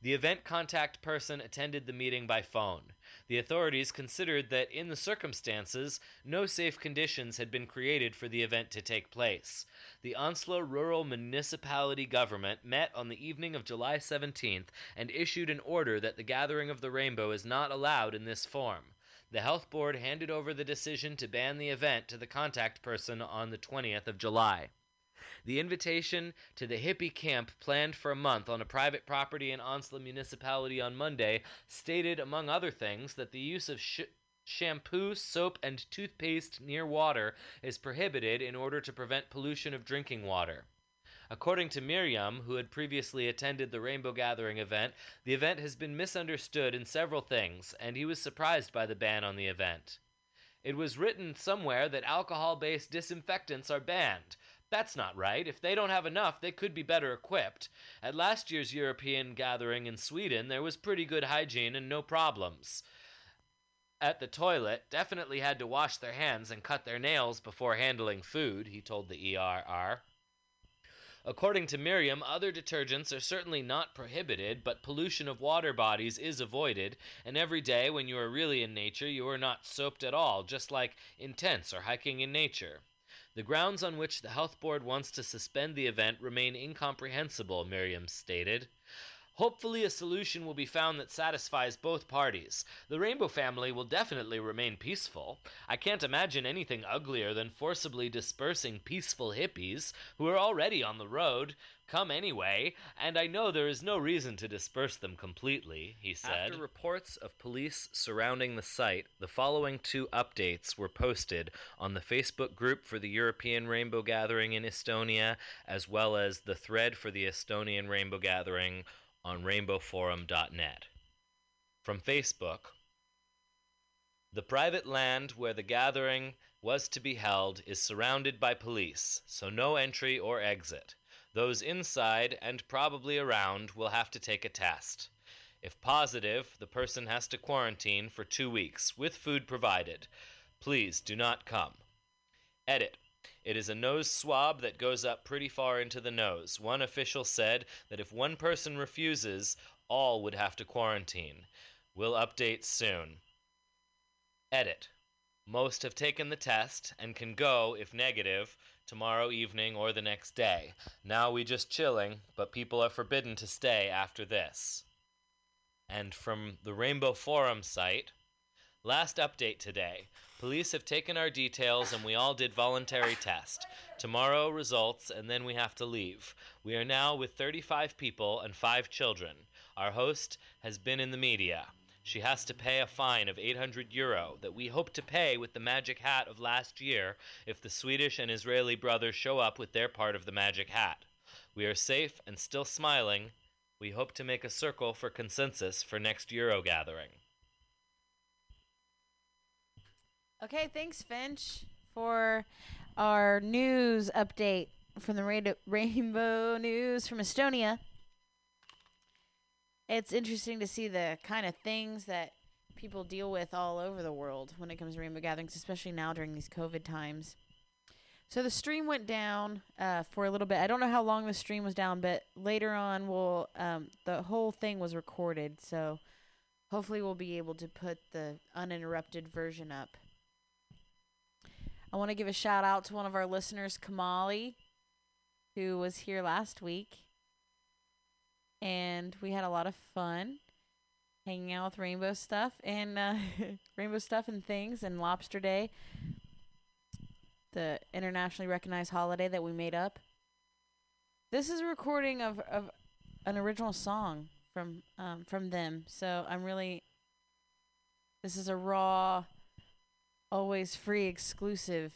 The event contact person attended the meeting by phone. The authorities considered that, in the circumstances, no safe conditions had been created for the event to take place. The Antsla Rural Municipality Government met on the evening of July 17th and issued an order that the gathering of the rainbow is not allowed in this form. The Health Board handed over the decision to ban the event to the contact person on the 20th of July. The invitation to the hippie camp planned for a month on a private property in Antsla Municipality on Monday stated, among other things, that the use of sh- shampoo, soap, and toothpaste near water is prohibited in order to prevent pollution of drinking water. According to Miriam, who had previously attended the Rainbow Gathering event, the event has been misunderstood in several things, and he was surprised by the ban on the event. It was written somewhere that alcohol based disinfectants are banned. That's not right. If they don't have enough, they could be better equipped. At last year's European gathering in Sweden, there was pretty good hygiene and no problems. At the toilet, definitely had to wash their hands and cut their nails before handling food, he told the ERR. According to Miriam, other detergents are certainly not prohibited, but pollution of water bodies is avoided, and every day when you are really in nature, you are not soaped at all, just like in tents or hiking in nature. The grounds on which the Health Board wants to suspend the event remain incomprehensible, Miriam stated. Hopefully, a solution will be found that satisfies both parties. The Rainbow family will definitely remain peaceful. I can't imagine anything uglier than forcibly dispersing peaceful hippies who are already on the road. Come anyway, and I know there is no reason to disperse them completely, he said. After reports of police surrounding the site, the following two updates were posted on the Facebook group for the European Rainbow Gathering in Estonia, as well as the thread for the Estonian Rainbow Gathering on rainbowforum.net. From Facebook The private land where the gathering was to be held is surrounded by police, so no entry or exit. Those inside and probably around will have to take a test. If positive, the person has to quarantine for two weeks, with food provided. Please do not come. Edit. It is a nose swab that goes up pretty far into the nose. One official said that if one person refuses, all would have to quarantine. We'll update soon. Edit. Most have taken the test and can go, if negative, tomorrow evening or the next day. Now we just chilling, but people are forbidden to stay after this. And from the Rainbow Forum site, last update today. Police have taken our details and we all did voluntary test. Tomorrow results and then we have to leave. We are now with 35 people and 5 children. Our host has been in the media. She has to pay a fine of 800 euro that we hope to pay with the magic hat of last year if the Swedish and Israeli brothers show up with their part of the magic hat. We are safe and still smiling. We hope to make a circle for consensus for next Euro gathering. Okay, thanks, Finch, for our news update from the Ra- Rainbow News from Estonia. It's interesting to see the kind of things that people deal with all over the world when it comes to rainbow gatherings, especially now during these COVID times. So the stream went down uh, for a little bit. I don't know how long the stream was down, but later on, we'll um, the whole thing was recorded. So hopefully, we'll be able to put the uninterrupted version up. I want to give a shout out to one of our listeners, Kamali, who was here last week. And we had a lot of fun hanging out with rainbow stuff and uh, rainbow stuff and things and Lobster Day, the internationally recognized holiday that we made up. This is a recording of, of an original song from um, from them, so I'm really. This is a raw, always free exclusive.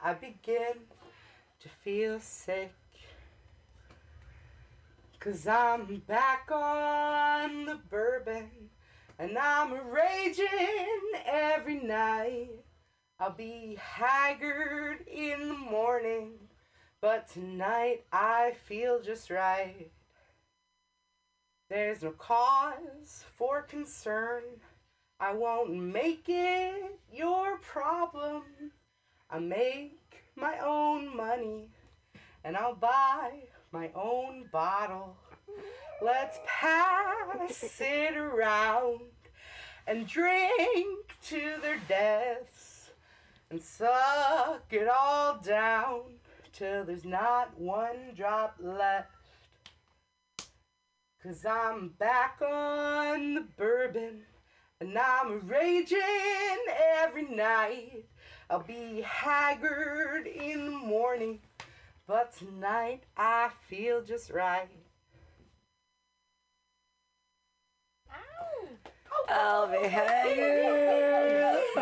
I begin to feel sick, cause I'm back on the bourbon and I'm raging every night. I'll be haggard in the morning, but tonight I feel just right. There's no cause for concern. I won't make it your problem. I make my own money and I'll buy my own bottle. Let's pass it around and drink to their deaths and suck it all down till there's not one drop left. Cause I'm back on the bourbon and I'm raging every night. I'll be haggard in the morning, but tonight I feel just right. I'll be haggard. I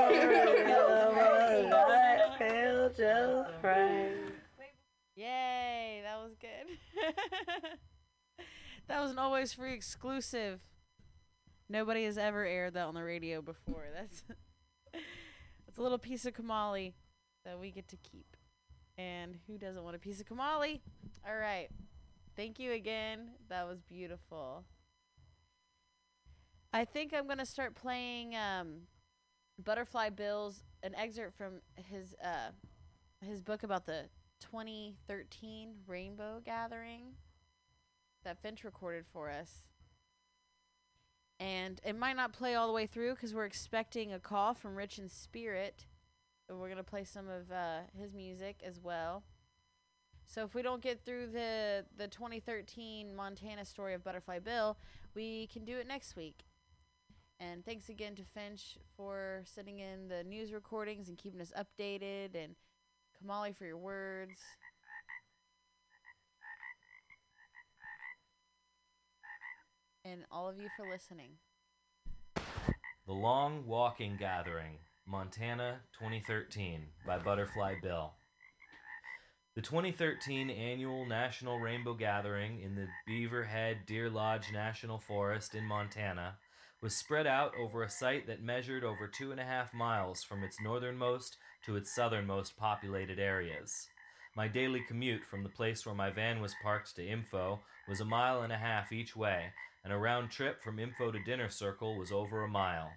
feel just right. Yay, that was good. that was an always free exclusive. Nobody has ever aired that on the radio before. That's it's a little piece of Kamali that we get to keep. And who doesn't want a piece of Kamali? All right. Thank you again. That was beautiful. I think I'm gonna start playing um, Butterfly Bill's an excerpt from his uh, his book about the 2013 Rainbow Gathering that Finch recorded for us. And it might not play all the way through because we're expecting a call from Rich in Spirit. And we're going to play some of uh, his music as well. So if we don't get through the, the 2013 Montana story of Butterfly Bill, we can do it next week. And thanks again to Finch for sending in the news recordings and keeping us updated, and Kamali for your words. And all of you for listening. The long walking gathering Montana 2013 by Butterfly Bill. The 2013 annual National Rainbow Gathering in the Beaverhead-Deerlodge National Forest in Montana was spread out over a site that measured over two and a half miles from its northernmost to its southernmost populated areas. My daily commute from the place where my van was parked to Info was a mile and a half each way, and a round trip from Info to Dinner Circle was over a mile.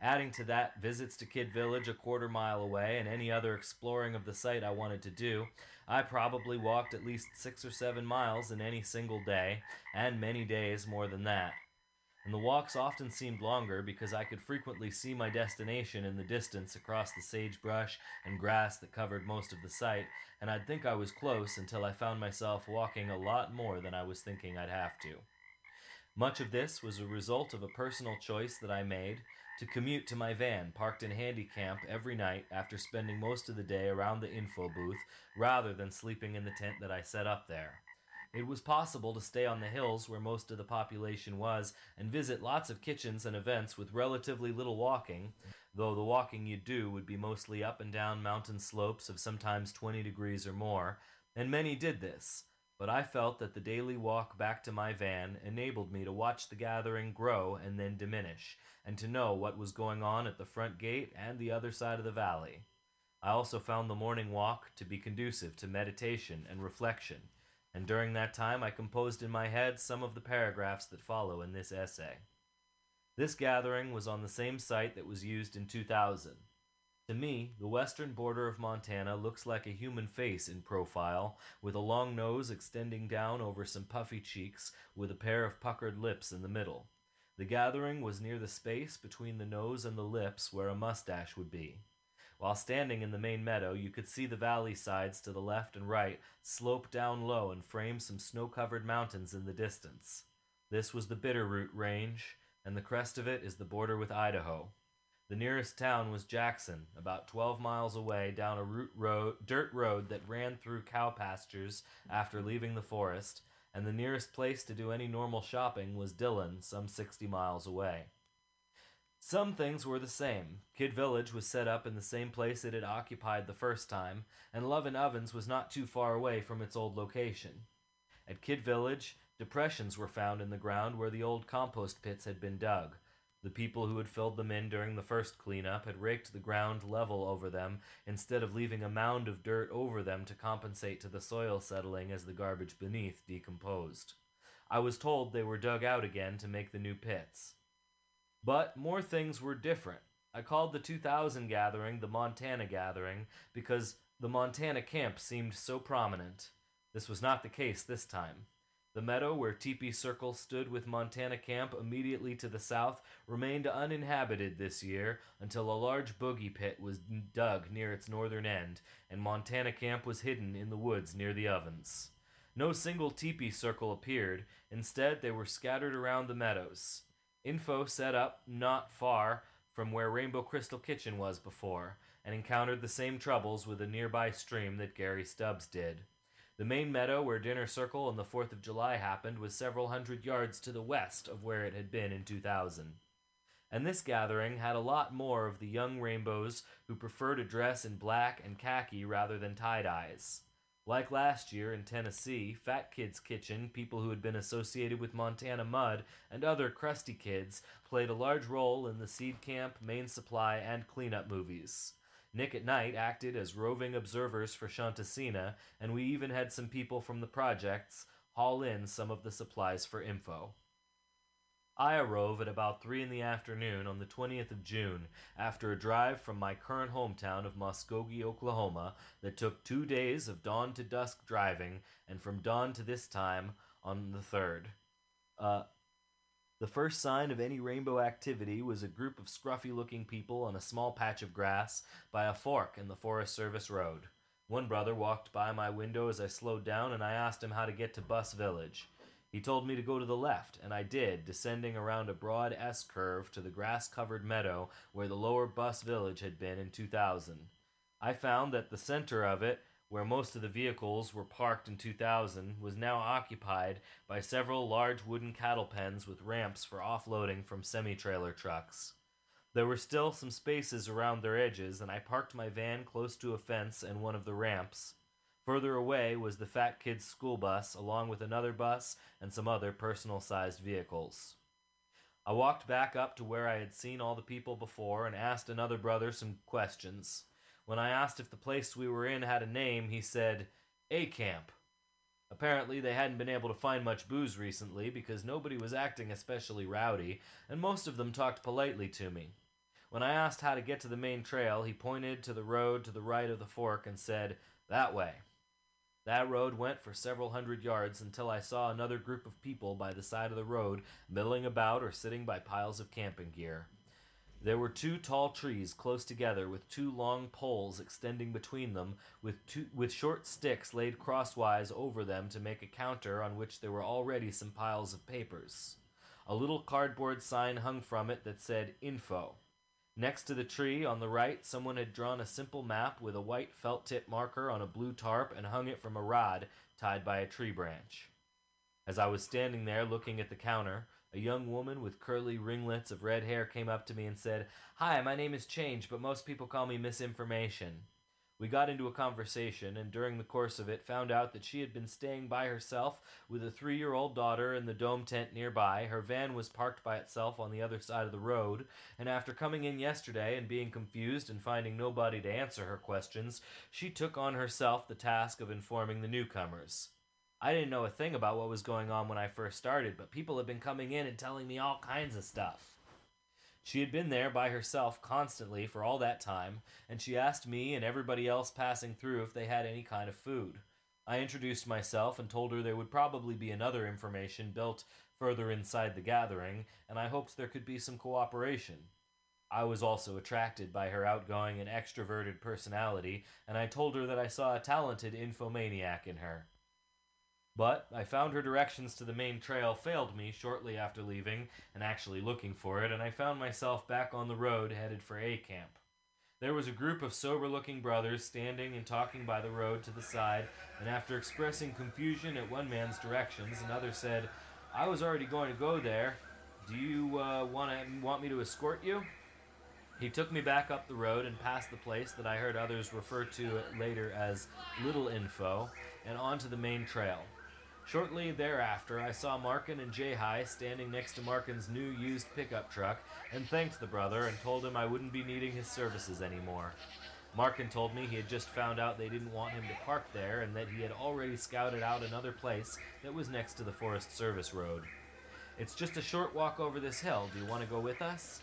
Adding to that, visits to Kid Village a quarter mile away and any other exploring of the site I wanted to do, I probably walked at least six or seven miles in any single day, and many days more than that. And the walks often seemed longer because I could frequently see my destination in the distance across the sagebrush and grass that covered most of the site, and I'd think I was close until I found myself walking a lot more than I was thinking I'd have to. Much of this was a result of a personal choice that I made to commute to my van parked in handy camp every night after spending most of the day around the info booth rather than sleeping in the tent that I set up there. It was possible to stay on the hills where most of the population was and visit lots of kitchens and events with relatively little walking, though the walking you'd do would be mostly up and down mountain slopes of sometimes 20 degrees or more, and many did this. But I felt that the daily walk back to my van enabled me to watch the gathering grow and then diminish, and to know what was going on at the front gate and the other side of the valley. I also found the morning walk to be conducive to meditation and reflection, and during that time I composed in my head some of the paragraphs that follow in this essay. This gathering was on the same site that was used in 2000. To me, the western border of Montana looks like a human face in profile, with a long nose extending down over some puffy cheeks, with a pair of puckered lips in the middle. The gathering was near the space between the nose and the lips where a mustache would be. While standing in the main meadow, you could see the valley sides to the left and right slope down low and frame some snow covered mountains in the distance. This was the Bitterroot Range, and the crest of it is the border with Idaho. The nearest town was Jackson, about 12 miles away down a road, dirt road that ran through cow pastures after leaving the forest, and the nearest place to do any normal shopping was Dillon, some 60 miles away. Some things were the same. Kid Village was set up in the same place it had occupied the first time, and Lovin' Ovens was not too far away from its old location. At Kid Village, depressions were found in the ground where the old compost pits had been dug. The people who had filled them in during the first cleanup had raked the ground level over them instead of leaving a mound of dirt over them to compensate to the soil settling as the garbage beneath decomposed. I was told they were dug out again to make the new pits. But more things were different. I called the 2000 gathering the Montana gathering because the Montana camp seemed so prominent. This was not the case this time. The meadow where Teepee Circle stood with Montana Camp immediately to the south remained uninhabited this year until a large bogey pit was dug near its northern end, and Montana Camp was hidden in the woods near the ovens. No single teepee circle appeared, instead, they were scattered around the meadows. Info set up not far from where Rainbow Crystal Kitchen was before, and encountered the same troubles with a nearby stream that Gary Stubbs did. The main meadow where Dinner Circle and the 4th of July happened was several hundred yards to the west of where it had been in 2000. And this gathering had a lot more of the young rainbows who prefer to dress in black and khaki rather than tie dyes. Like last year in Tennessee, Fat Kids Kitchen, people who had been associated with Montana Mud, and other crusty kids played a large role in the Seed Camp, Main Supply, and cleanup movies. Nick at Night acted as roving observers for Shanti Sena, and we even had some people from the projects haul in some of the supplies for info. I arose at about 3 in the afternoon on the 20th of June after a drive from my current hometown of Muskogee, Oklahoma, that took two days of dawn to dusk driving, and from dawn to this time on the 3rd. Uh, the first sign of any rainbow activity was a group of scruffy looking people on a small patch of grass by a fork in the Forest Service Road. One brother walked by my window as I slowed down, and I asked him how to get to Bus Village. He told me to go to the left, and I did, descending around a broad S curve to the grass covered meadow where the lower Bus Village had been in 2000. I found that the center of it, where most of the vehicles were parked in 2000, was now occupied by several large wooden cattle pens with ramps for offloading from semi trailer trucks. There were still some spaces around their edges, and I parked my van close to a fence and one of the ramps. Further away was the fat kid's school bus, along with another bus and some other personal sized vehicles. I walked back up to where I had seen all the people before and asked another brother some questions. When I asked if the place we were in had a name, he said, A Camp. Apparently, they hadn't been able to find much booze recently because nobody was acting especially rowdy, and most of them talked politely to me. When I asked how to get to the main trail, he pointed to the road to the right of the fork and said, That way. That road went for several hundred yards until I saw another group of people by the side of the road milling about or sitting by piles of camping gear. There were two tall trees close together with two long poles extending between them with two, with short sticks laid crosswise over them to make a counter on which there were already some piles of papers. A little cardboard sign hung from it that said info. Next to the tree on the right, someone had drawn a simple map with a white felt tip marker on a blue tarp and hung it from a rod tied by a tree branch. As I was standing there looking at the counter, a young woman with curly ringlets of red hair came up to me and said, Hi, my name is Change, but most people call me Misinformation. We got into a conversation, and during the course of it, found out that she had been staying by herself with a three year old daughter in the dome tent nearby. Her van was parked by itself on the other side of the road, and after coming in yesterday and being confused and finding nobody to answer her questions, she took on herself the task of informing the newcomers. I didn't know a thing about what was going on when I first started, but people had been coming in and telling me all kinds of stuff. She had been there by herself constantly for all that time, and she asked me and everybody else passing through if they had any kind of food. I introduced myself and told her there would probably be another information built further inside the gathering, and I hoped there could be some cooperation. I was also attracted by her outgoing and extroverted personality, and I told her that I saw a talented infomaniac in her. But I found her directions to the main trail failed me shortly after leaving and actually looking for it, and I found myself back on the road headed for A Camp. There was a group of sober looking brothers standing and talking by the road to the side, and after expressing confusion at one man's directions, another said, I was already going to go there. Do you uh, wanna, want me to escort you? He took me back up the road and past the place that I heard others refer to later as Little Info, and onto the main trail. Shortly thereafter, I saw Markin and Jai standing next to Markin's new used pickup truck and thanked the brother and told him I wouldn't be needing his services anymore. Markin told me he had just found out they didn't want him to park there and that he had already scouted out another place that was next to the Forest Service Road. It's just a short walk over this hill. Do you want to go with us?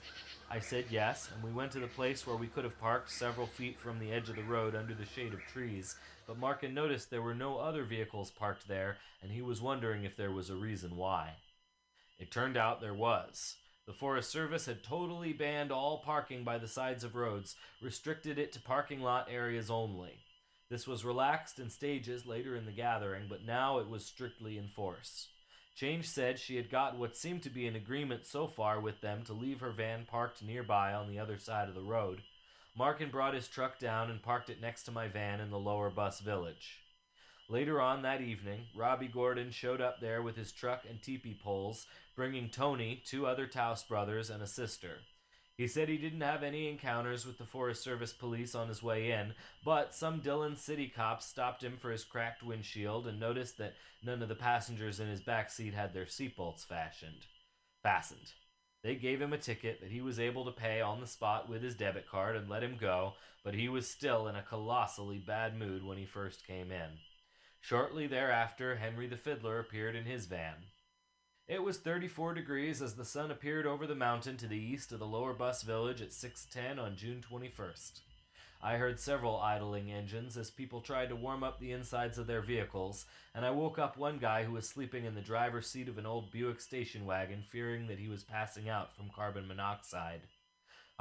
I said yes, and we went to the place where we could have parked several feet from the edge of the road under the shade of trees, but Markin noticed there were no other vehicles parked there, and he was wondering if there was a reason why. It turned out there was. The Forest Service had totally banned all parking by the sides of roads, restricted it to parking lot areas only. This was relaxed in stages later in the gathering, but now it was strictly in force. Change said she had got what seemed to be an agreement so far with them to leave her van parked nearby on the other side of the road. Markin brought his truck down and parked it next to my van in the lower bus village. Later on that evening, Robbie Gordon showed up there with his truck and teepee poles, bringing Tony, two other Taos brothers, and a sister. He said he didn't have any encounters with the Forest Service police on his way in, but some Dillon City cops stopped him for his cracked windshield and noticed that none of the passengers in his back seat had their seatbelts fashioned. Fastened. They gave him a ticket that he was able to pay on the spot with his debit card and let him go, but he was still in a colossally bad mood when he first came in. Shortly thereafter, Henry the Fiddler appeared in his van. It was 34 degrees as the sun appeared over the mountain to the east of the lower bus village at 6:10 on June 21st. I heard several idling engines as people tried to warm up the insides of their vehicles, and I woke up one guy who was sleeping in the driver's seat of an old Buick station wagon, fearing that he was passing out from carbon monoxide.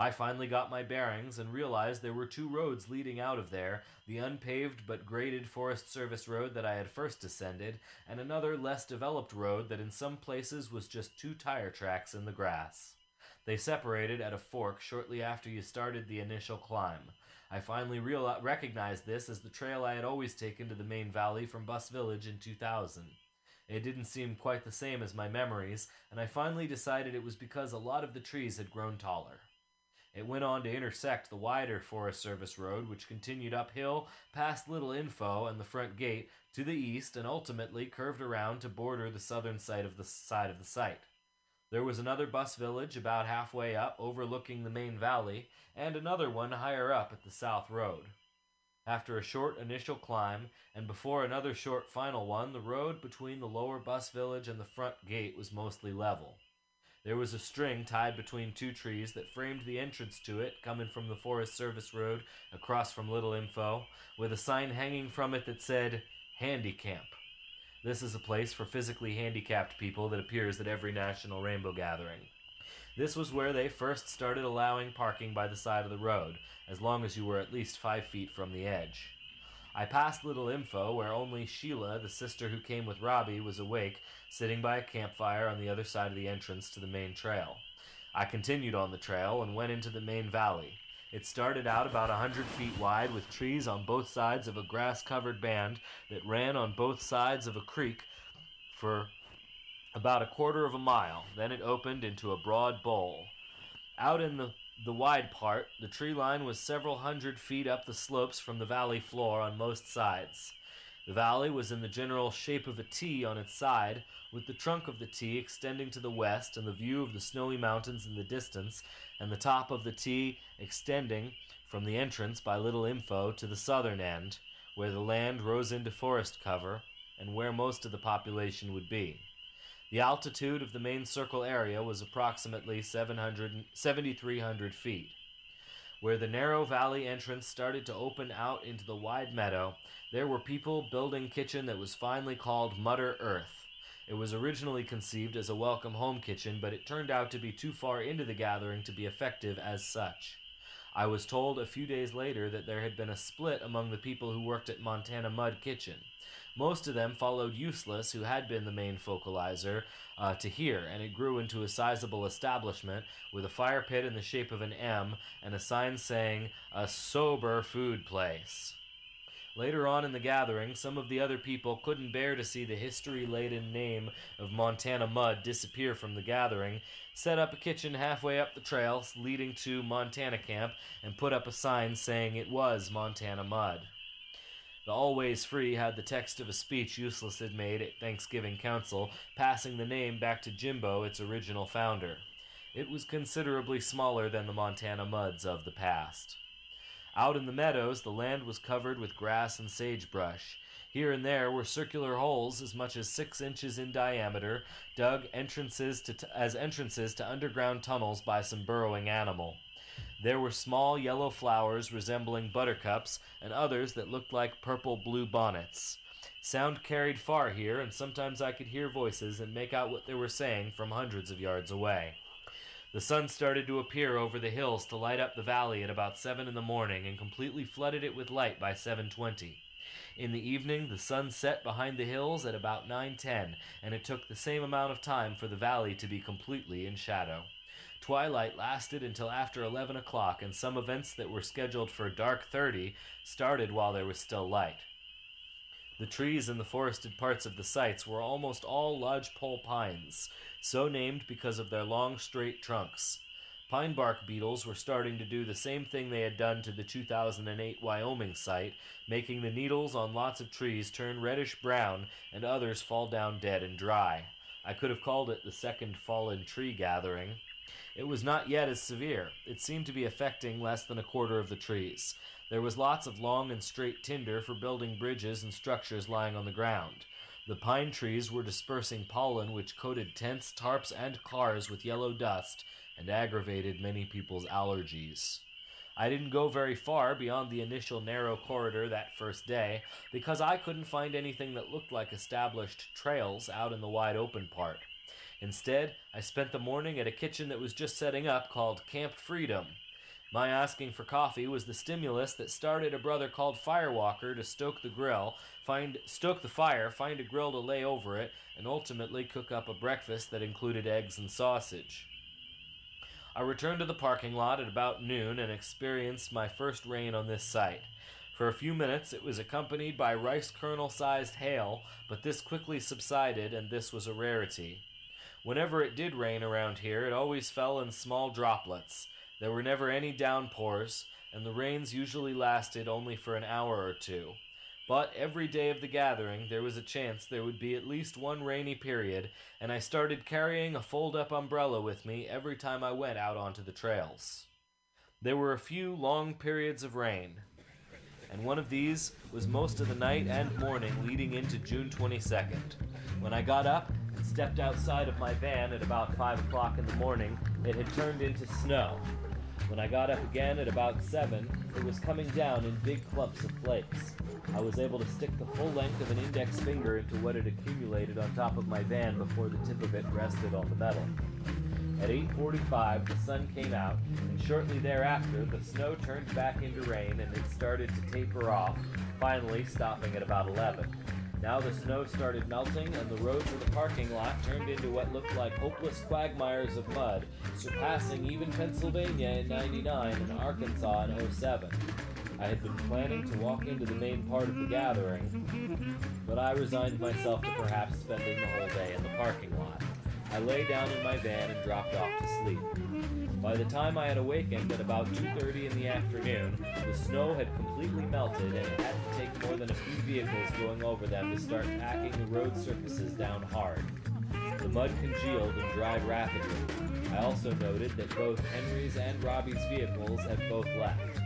I finally got my bearings and realized there were two roads leading out of there the unpaved but graded Forest Service road that I had first descended, and another less developed road that in some places was just two tire tracks in the grass. They separated at a fork shortly after you started the initial climb. I finally real- recognized this as the trail I had always taken to the main valley from Bus Village in 2000. It didn't seem quite the same as my memories, and I finally decided it was because a lot of the trees had grown taller. It went on to intersect the wider Forest Service Road, which continued uphill past Little Info and the front gate to the east and ultimately curved around to border the southern side of the side of the site. There was another bus village about halfway up, overlooking the main valley, and another one higher up at the south road. After a short initial climb, and before another short final one, the road between the lower bus village and the front gate was mostly level. There was a string tied between two trees that framed the entrance to it, coming from the Forest Service Road across from Little Info, with a sign hanging from it that said, Handy Camp. This is a place for physically handicapped people that appears at every National Rainbow Gathering. This was where they first started allowing parking by the side of the road, as long as you were at least five feet from the edge. I passed Little Info, where only Sheila, the sister who came with Robbie, was awake, sitting by a campfire on the other side of the entrance to the main trail. I continued on the trail and went into the main valley. It started out about a hundred feet wide with trees on both sides of a grass covered band that ran on both sides of a creek for about a quarter of a mile. Then it opened into a broad bowl. Out in the, the wide part, the tree line was several hundred feet up the slopes from the valley floor on most sides. The valley was in the general shape of a T on its side, with the trunk of the T extending to the west and the view of the snowy mountains in the distance, and the top of the T extending from the entrance by Little Info to the southern end, where the land rose into forest cover and where most of the population would be. The altitude of the main circle area was approximately 700, 7,300 feet. Where the narrow valley entrance started to open out into the wide meadow, there were people building kitchen that was finally called Mutter Earth. It was originally conceived as a welcome home kitchen, but it turned out to be too far into the gathering to be effective as such. I was told a few days later that there had been a split among the people who worked at Montana Mud Kitchen. Most of them followed Useless, who had been the main focalizer, uh, to here, and it grew into a sizable establishment with a fire pit in the shape of an M and a sign saying, A sober food place. Later on in the gathering, some of the other people couldn't bear to see the history laden name of Montana Mud disappear from the gathering, set up a kitchen halfway up the trail leading to Montana Camp, and put up a sign saying it was Montana Mud. The Always Free had the text of a speech Useless had made at Thanksgiving Council, passing the name back to Jimbo, its original founder. It was considerably smaller than the Montana Muds of the past. Out in the meadows, the land was covered with grass and sagebrush. Here and there were circular holes as much as six inches in diameter, dug entrances to t- as entrances to underground tunnels by some burrowing animal. There were small yellow flowers resembling buttercups, and others that looked like purple blue bonnets. Sound carried far here, and sometimes I could hear voices and make out what they were saying from hundreds of yards away. The sun started to appear over the hills to light up the valley at about 7 in the morning and completely flooded it with light by 7:20. In the evening, the sun set behind the hills at about 9:10, and it took the same amount of time for the valley to be completely in shadow. Twilight lasted until after 11 o'clock, and some events that were scheduled for dark 30 started while there was still light. The trees in the forested parts of the sites were almost all lodgepole pines, so named because of their long, straight trunks. Pine bark beetles were starting to do the same thing they had done to the 2008 Wyoming site, making the needles on lots of trees turn reddish brown and others fall down dead and dry. I could have called it the second fallen tree gathering. It was not yet as severe. It seemed to be affecting less than a quarter of the trees. There was lots of long and straight tinder for building bridges and structures lying on the ground. The pine trees were dispersing pollen which coated tents, tarps, and cars with yellow dust and aggravated many people's allergies. I didn't go very far beyond the initial narrow corridor that first day because I couldn't find anything that looked like established trails out in the wide open part. Instead, I spent the morning at a kitchen that was just setting up called Camp Freedom. My asking for coffee was the stimulus that started a brother called Firewalker to stoke the grill, find stoke the fire, find a grill to lay over it, and ultimately cook up a breakfast that included eggs and sausage. I returned to the parking lot at about noon and experienced my first rain on this site. For a few minutes it was accompanied by rice kernel sized hail, but this quickly subsided and this was a rarity. Whenever it did rain around here, it always fell in small droplets. There were never any downpours, and the rains usually lasted only for an hour or two. But every day of the gathering, there was a chance there would be at least one rainy period, and I started carrying a fold up umbrella with me every time I went out onto the trails. There were a few long periods of rain, and one of these was most of the night and morning leading into June 22nd. When I got up and stepped outside of my van at about 5 o'clock in the morning, it had turned into snow. When I got up again at about 7, it was coming down in big clumps of flakes. I was able to stick the full length of an index finger into what had accumulated on top of my van before the tip of it rested on the metal. At 8:45, the sun came out, and shortly thereafter, the snow turned back into rain and it started to taper off, finally stopping at about 11. Now the snow started melting, and the roads of the parking lot turned into what looked like hopeless quagmires of mud, surpassing even Pennsylvania in 99 and Arkansas in 07. I had been planning to walk into the main part of the gathering, but I resigned myself to perhaps spending the whole day in the parking lot. I lay down in my van and dropped off to sleep. By the time I had awakened at about 2:30 in the afternoon, the snow had completely melted and it had to take more than a few vehicles going over them to start packing the road surfaces down hard. The mud congealed and dried rapidly. I also noted that both Henry's and Robbie's vehicles had both left.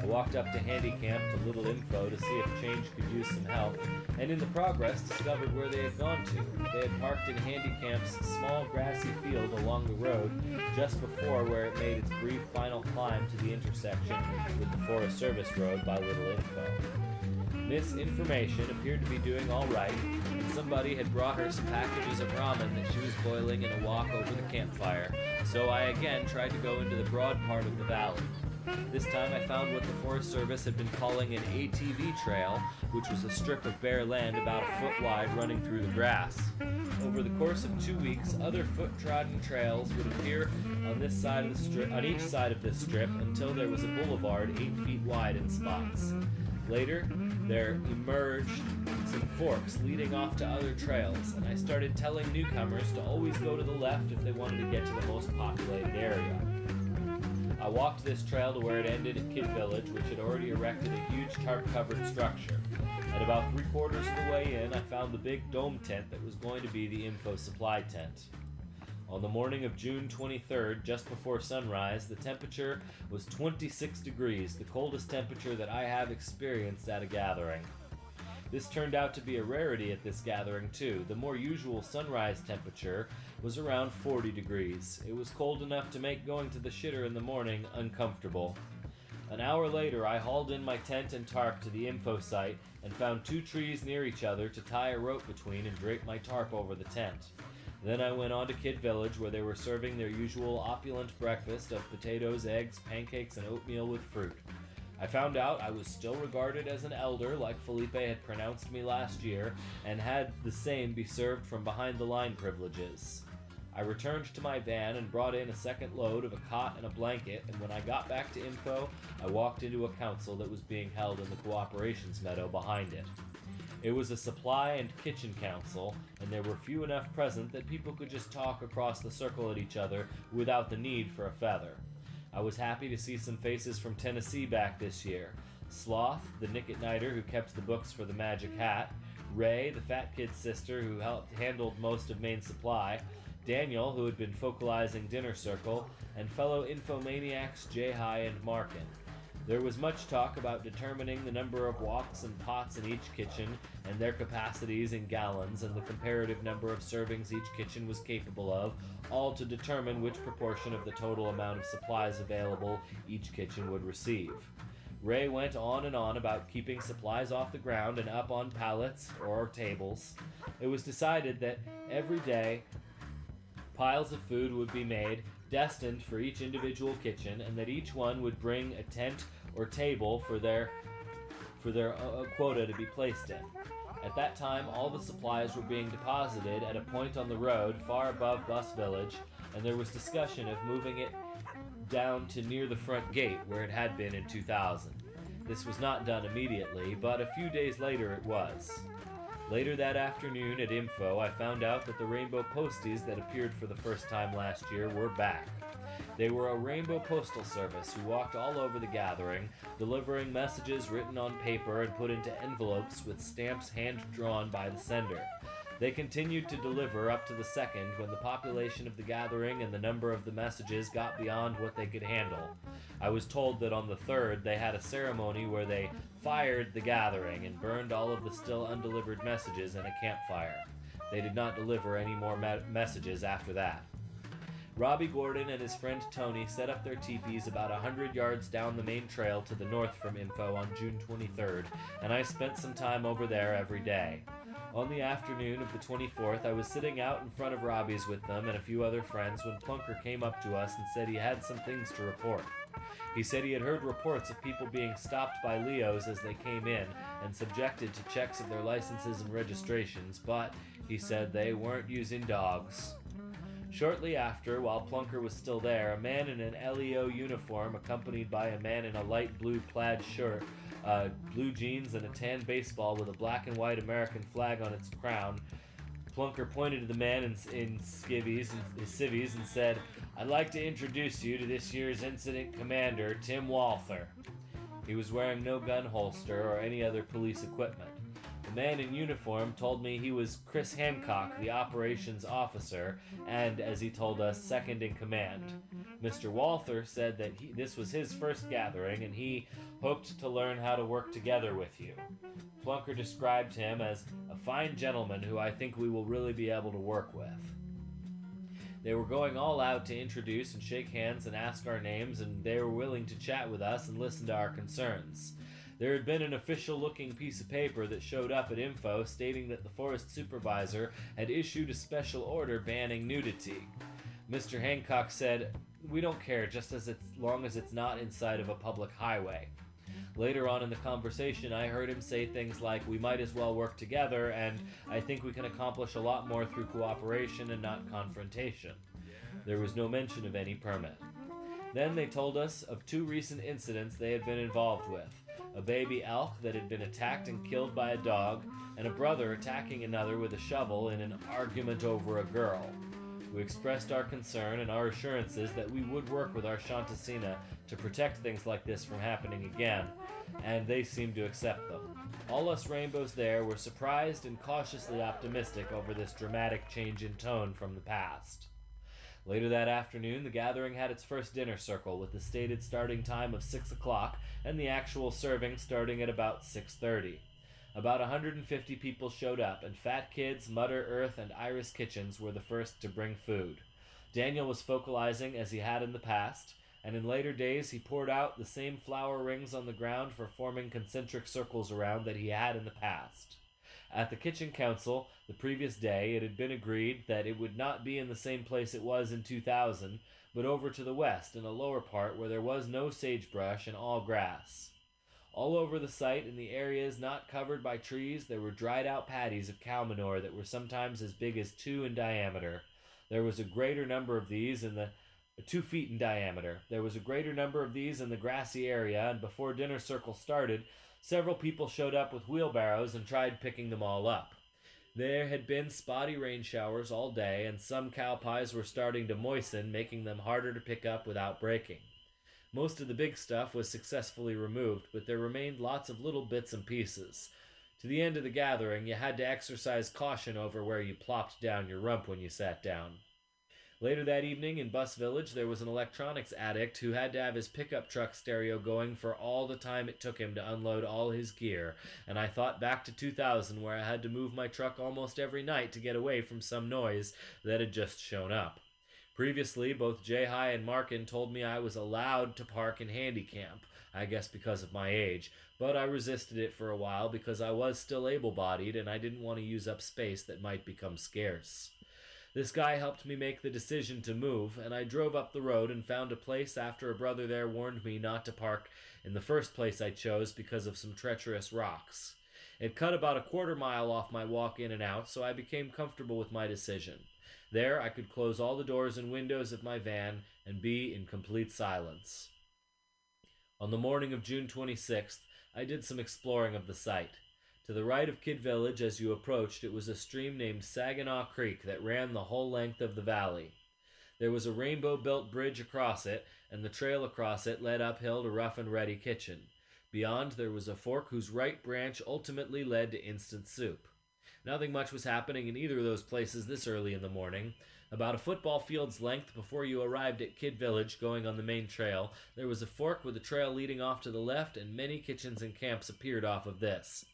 I walked up to Handicamp to Little Info to see if Change could use some help, and in the progress discovered where they had gone to. They had parked in Handicamp's small grassy field along the road just before where it made its brief final climb to the intersection with the Forest Service Road by Little Info. Miss Information appeared to be doing all right, and somebody had brought her some packages of ramen that she was boiling in a walk over the campfire, so I again tried to go into the broad part of the valley. This time I found what the Forest Service had been calling an ATV trail, which was a strip of bare land about a foot wide running through the grass. Over the course of two weeks, other foot-trodden trails would appear on this side of the strip, on each side of this strip, until there was a boulevard eight feet wide in spots. Later, there emerged some forks leading off to other trails, and I started telling newcomers to always go to the left if they wanted to get to the most populated area. I walked this trail to where it ended at Kid Village, which had already erected a huge tarp covered structure. At about three quarters of the way in, I found the big dome tent that was going to be the info supply tent. On the morning of June 23rd, just before sunrise, the temperature was 26 degrees, the coldest temperature that I have experienced at a gathering. This turned out to be a rarity at this gathering, too. The more usual sunrise temperature was around 40 degrees. It was cold enough to make going to the shitter in the morning uncomfortable. An hour later, I hauled in my tent and tarp to the info site and found two trees near each other to tie a rope between and drape my tarp over the tent. Then I went on to Kid Village where they were serving their usual opulent breakfast of potatoes, eggs, pancakes, and oatmeal with fruit. I found out I was still regarded as an elder, like Felipe had pronounced me last year, and had the same be served from behind the line privileges. I returned to my van and brought in a second load of a cot and a blanket, and when I got back to info, I walked into a council that was being held in the cooperations meadow behind it. It was a supply and kitchen council, and there were few enough present that people could just talk across the circle at each other without the need for a feather. I was happy to see some faces from Tennessee back this year. Sloth, the Nick at Nighter who kept the books for the Magic Hat, Ray, the fat kid's sister who helped handled most of Main Supply, Daniel, who had been focalizing Dinner Circle, and fellow infomaniacs Jay High and Markin. There was much talk about determining the number of woks and pots in each kitchen and their capacities in gallons and the comparative number of servings each kitchen was capable of, all to determine which proportion of the total amount of supplies available each kitchen would receive. Ray went on and on about keeping supplies off the ground and up on pallets or tables. It was decided that every day piles of food would be made, destined for each individual kitchen, and that each one would bring a tent or table for their for their uh, quota to be placed in. At that time, all the supplies were being deposited at a point on the road far above Bus Village, and there was discussion of moving it down to near the front gate where it had been in 2000. This was not done immediately, but a few days later it was. Later that afternoon at Info, I found out that the rainbow posties that appeared for the first time last year were back. They were a rainbow postal service who walked all over the gathering, delivering messages written on paper and put into envelopes with stamps hand drawn by the sender. They continued to deliver up to the second when the population of the gathering and the number of the messages got beyond what they could handle. I was told that on the third they had a ceremony where they fired the gathering and burned all of the still undelivered messages in a campfire. They did not deliver any more me- messages after that. Robbie Gordon and his friend Tony set up their teepees about a hundred yards down the main trail to the north from Info on June 23rd, and I spent some time over there every day. On the afternoon of the 24th, I was sitting out in front of Robbie's with them and a few other friends when Plunker came up to us and said he had some things to report. He said he had heard reports of people being stopped by Leos as they came in and subjected to checks of their licenses and registrations, but he said they weren't using dogs. Shortly after, while Plunker was still there, a man in an LEO uniform, accompanied by a man in a light blue plaid shirt, uh, blue jeans, and a tan baseball with a black and white American flag on its crown, Plunker pointed to the man in, in skivvies and civvies and said, "I'd like to introduce you to this year's incident commander, Tim Walther." He was wearing no gun holster or any other police equipment. The man in uniform told me he was Chris Hancock, the operations officer, and, as he told us, second in command. Mr. Walther said that he, this was his first gathering and he hoped to learn how to work together with you. Plunker described him as a fine gentleman who I think we will really be able to work with. They were going all out to introduce and shake hands and ask our names, and they were willing to chat with us and listen to our concerns. There had been an official looking piece of paper that showed up at info stating that the forest supervisor had issued a special order banning nudity. Mr. Hancock said, We don't care just as long as it's not inside of a public highway. Later on in the conversation, I heard him say things like, We might as well work together, and I think we can accomplish a lot more through cooperation and not confrontation. There was no mention of any permit. Then they told us of two recent incidents they had been involved with a baby elk that had been attacked and killed by a dog, and a brother attacking another with a shovel in an argument over a girl. We expressed our concern and our assurances that we would work with our Shanti Sena to protect things like this from happening again, and they seemed to accept them. All us rainbows there were surprised and cautiously optimistic over this dramatic change in tone from the past. Later that afternoon, the gathering had its first dinner circle with the stated starting time of 6 o'clock and the actual serving starting at about 6.30. About 150 people showed up, and Fat Kids, Mutter Earth, and Iris Kitchens were the first to bring food. Daniel was focalizing as he had in the past, and in later days he poured out the same flour rings on the ground for forming concentric circles around that he had in the past. At the kitchen council the previous day, it had been agreed that it would not be in the same place it was in 2000, but over to the west in a lower part where there was no sagebrush and all grass. All over the site, in the areas not covered by trees, there were dried out patties of cow manure that were sometimes as big as two in diameter. There was a greater number of these in the two feet in diameter. There was a greater number of these in the grassy area, and before dinner circle started, several people showed up with wheelbarrows and tried picking them all up. There had been spotty rain showers all day, and some cow pies were starting to moisten, making them harder to pick up without breaking. Most of the big stuff was successfully removed, but there remained lots of little bits and pieces. To the end of the gathering, you had to exercise caution over where you plopped down your rump when you sat down. Later that evening in Bus Village, there was an electronics addict who had to have his pickup truck stereo going for all the time it took him to unload all his gear, and I thought back to 2000 where I had to move my truck almost every night to get away from some noise that had just shown up. Previously, both Jay High and Markin told me I was allowed to park in Handicamp, I guess because of my age, but I resisted it for a while because I was still able bodied and I didn't want to use up space that might become scarce. This guy helped me make the decision to move, and I drove up the road and found a place after a brother there warned me not to park in the first place I chose because of some treacherous rocks. It cut about a quarter mile off my walk in and out, so I became comfortable with my decision. There I could close all the doors and windows of my van and be in complete silence. On the morning of June 26th, I did some exploring of the site. To the right of Kid Village, as you approached, it was a stream named Saginaw Creek that ran the whole length of the valley. There was a rainbow built bridge across it, and the trail across it led uphill to Rough and Ready Kitchen. Beyond, there was a fork whose right branch ultimately led to Instant Soup. Nothing much was happening in either of those places this early in the morning. About a football field's length before you arrived at Kid Village, going on the main trail, there was a fork with a trail leading off to the left, and many kitchens and camps appeared off of this.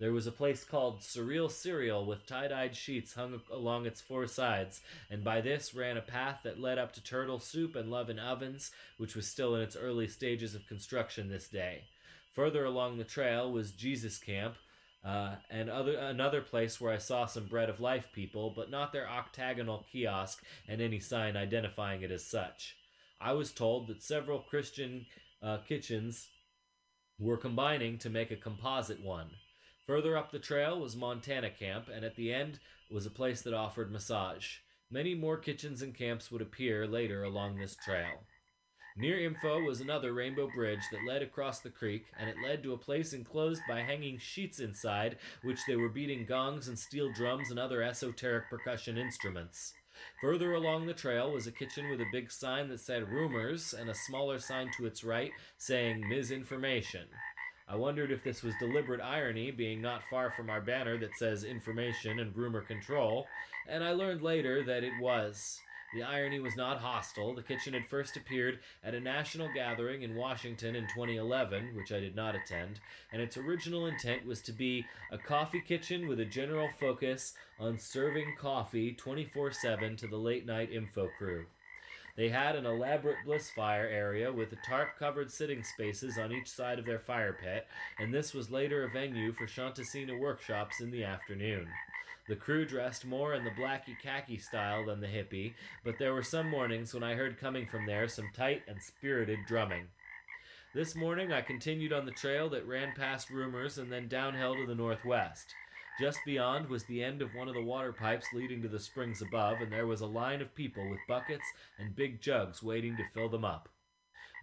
There was a place called Surreal Cereal with tie dyed sheets hung along its four sides, and by this ran a path that led up to Turtle Soup and Love in Ovens, which was still in its early stages of construction this day. Further along the trail was Jesus Camp, uh, and other another place where I saw some Bread of Life people, but not their octagonal kiosk and any sign identifying it as such. I was told that several Christian uh, kitchens were combining to make a composite one. Further up the trail was Montana Camp, and at the end was a place that offered massage. Many more kitchens and camps would appear later along this trail. Near Info was another rainbow bridge that led across the creek, and it led to a place enclosed by hanging sheets inside, which they were beating gongs and steel drums and other esoteric percussion instruments. Further along the trail was a kitchen with a big sign that said rumors and a smaller sign to its right saying misinformation. I wondered if this was deliberate irony, being not far from our banner that says information and rumor control, and I learned later that it was. The irony was not hostile. The kitchen had first appeared at a national gathering in Washington in 2011, which I did not attend, and its original intent was to be a coffee kitchen with a general focus on serving coffee 24 7 to the late night info crew. They had an elaborate bliss fire area with tarp covered sitting spaces on each side of their fire pit, and this was later a venue for Shanti Sena workshops in the afternoon. The crew dressed more in the blacky khaki style than the hippie, but there were some mornings when I heard coming from there some tight and spirited drumming. This morning I continued on the trail that ran past Rumors and then downhill to the northwest. Just beyond was the end of one of the water pipes leading to the springs above, and there was a line of people with buckets and big jugs waiting to fill them up.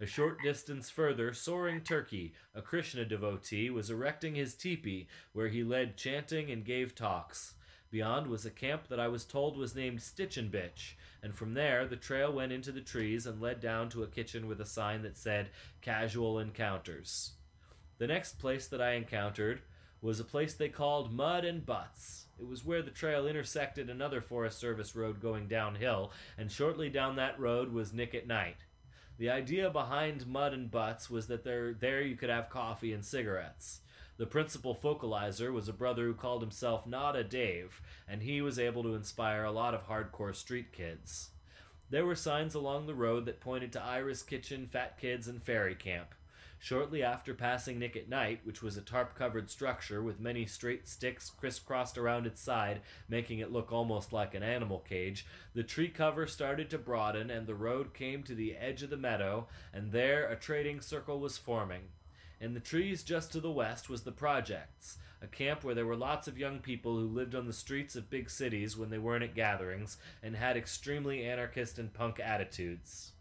A short distance further, Soaring Turkey, a Krishna devotee, was erecting his teepee where he led chanting and gave talks. Beyond was a camp that I was told was named Stitchin' Bitch, and from there the trail went into the trees and led down to a kitchen with a sign that said Casual Encounters. The next place that I encountered was a place they called Mud and Butts. It was where the trail intersected another Forest Service road going downhill, and shortly down that road was Nick at Night. The idea behind Mud and Butts was that there, there you could have coffee and cigarettes. The principal focalizer was a brother who called himself Nada Dave, and he was able to inspire a lot of hardcore street kids. There were signs along the road that pointed to Iris Kitchen, Fat Kids, and Fairy Camp. Shortly after passing Nick at Night, which was a tarp covered structure with many straight sticks crisscrossed around its side, making it look almost like an animal cage, the tree cover started to broaden and the road came to the edge of the meadow, and there a trading circle was forming. In the trees just to the west was the Projects, a camp where there were lots of young people who lived on the streets of big cities when they weren't at gatherings and had extremely anarchist and punk attitudes.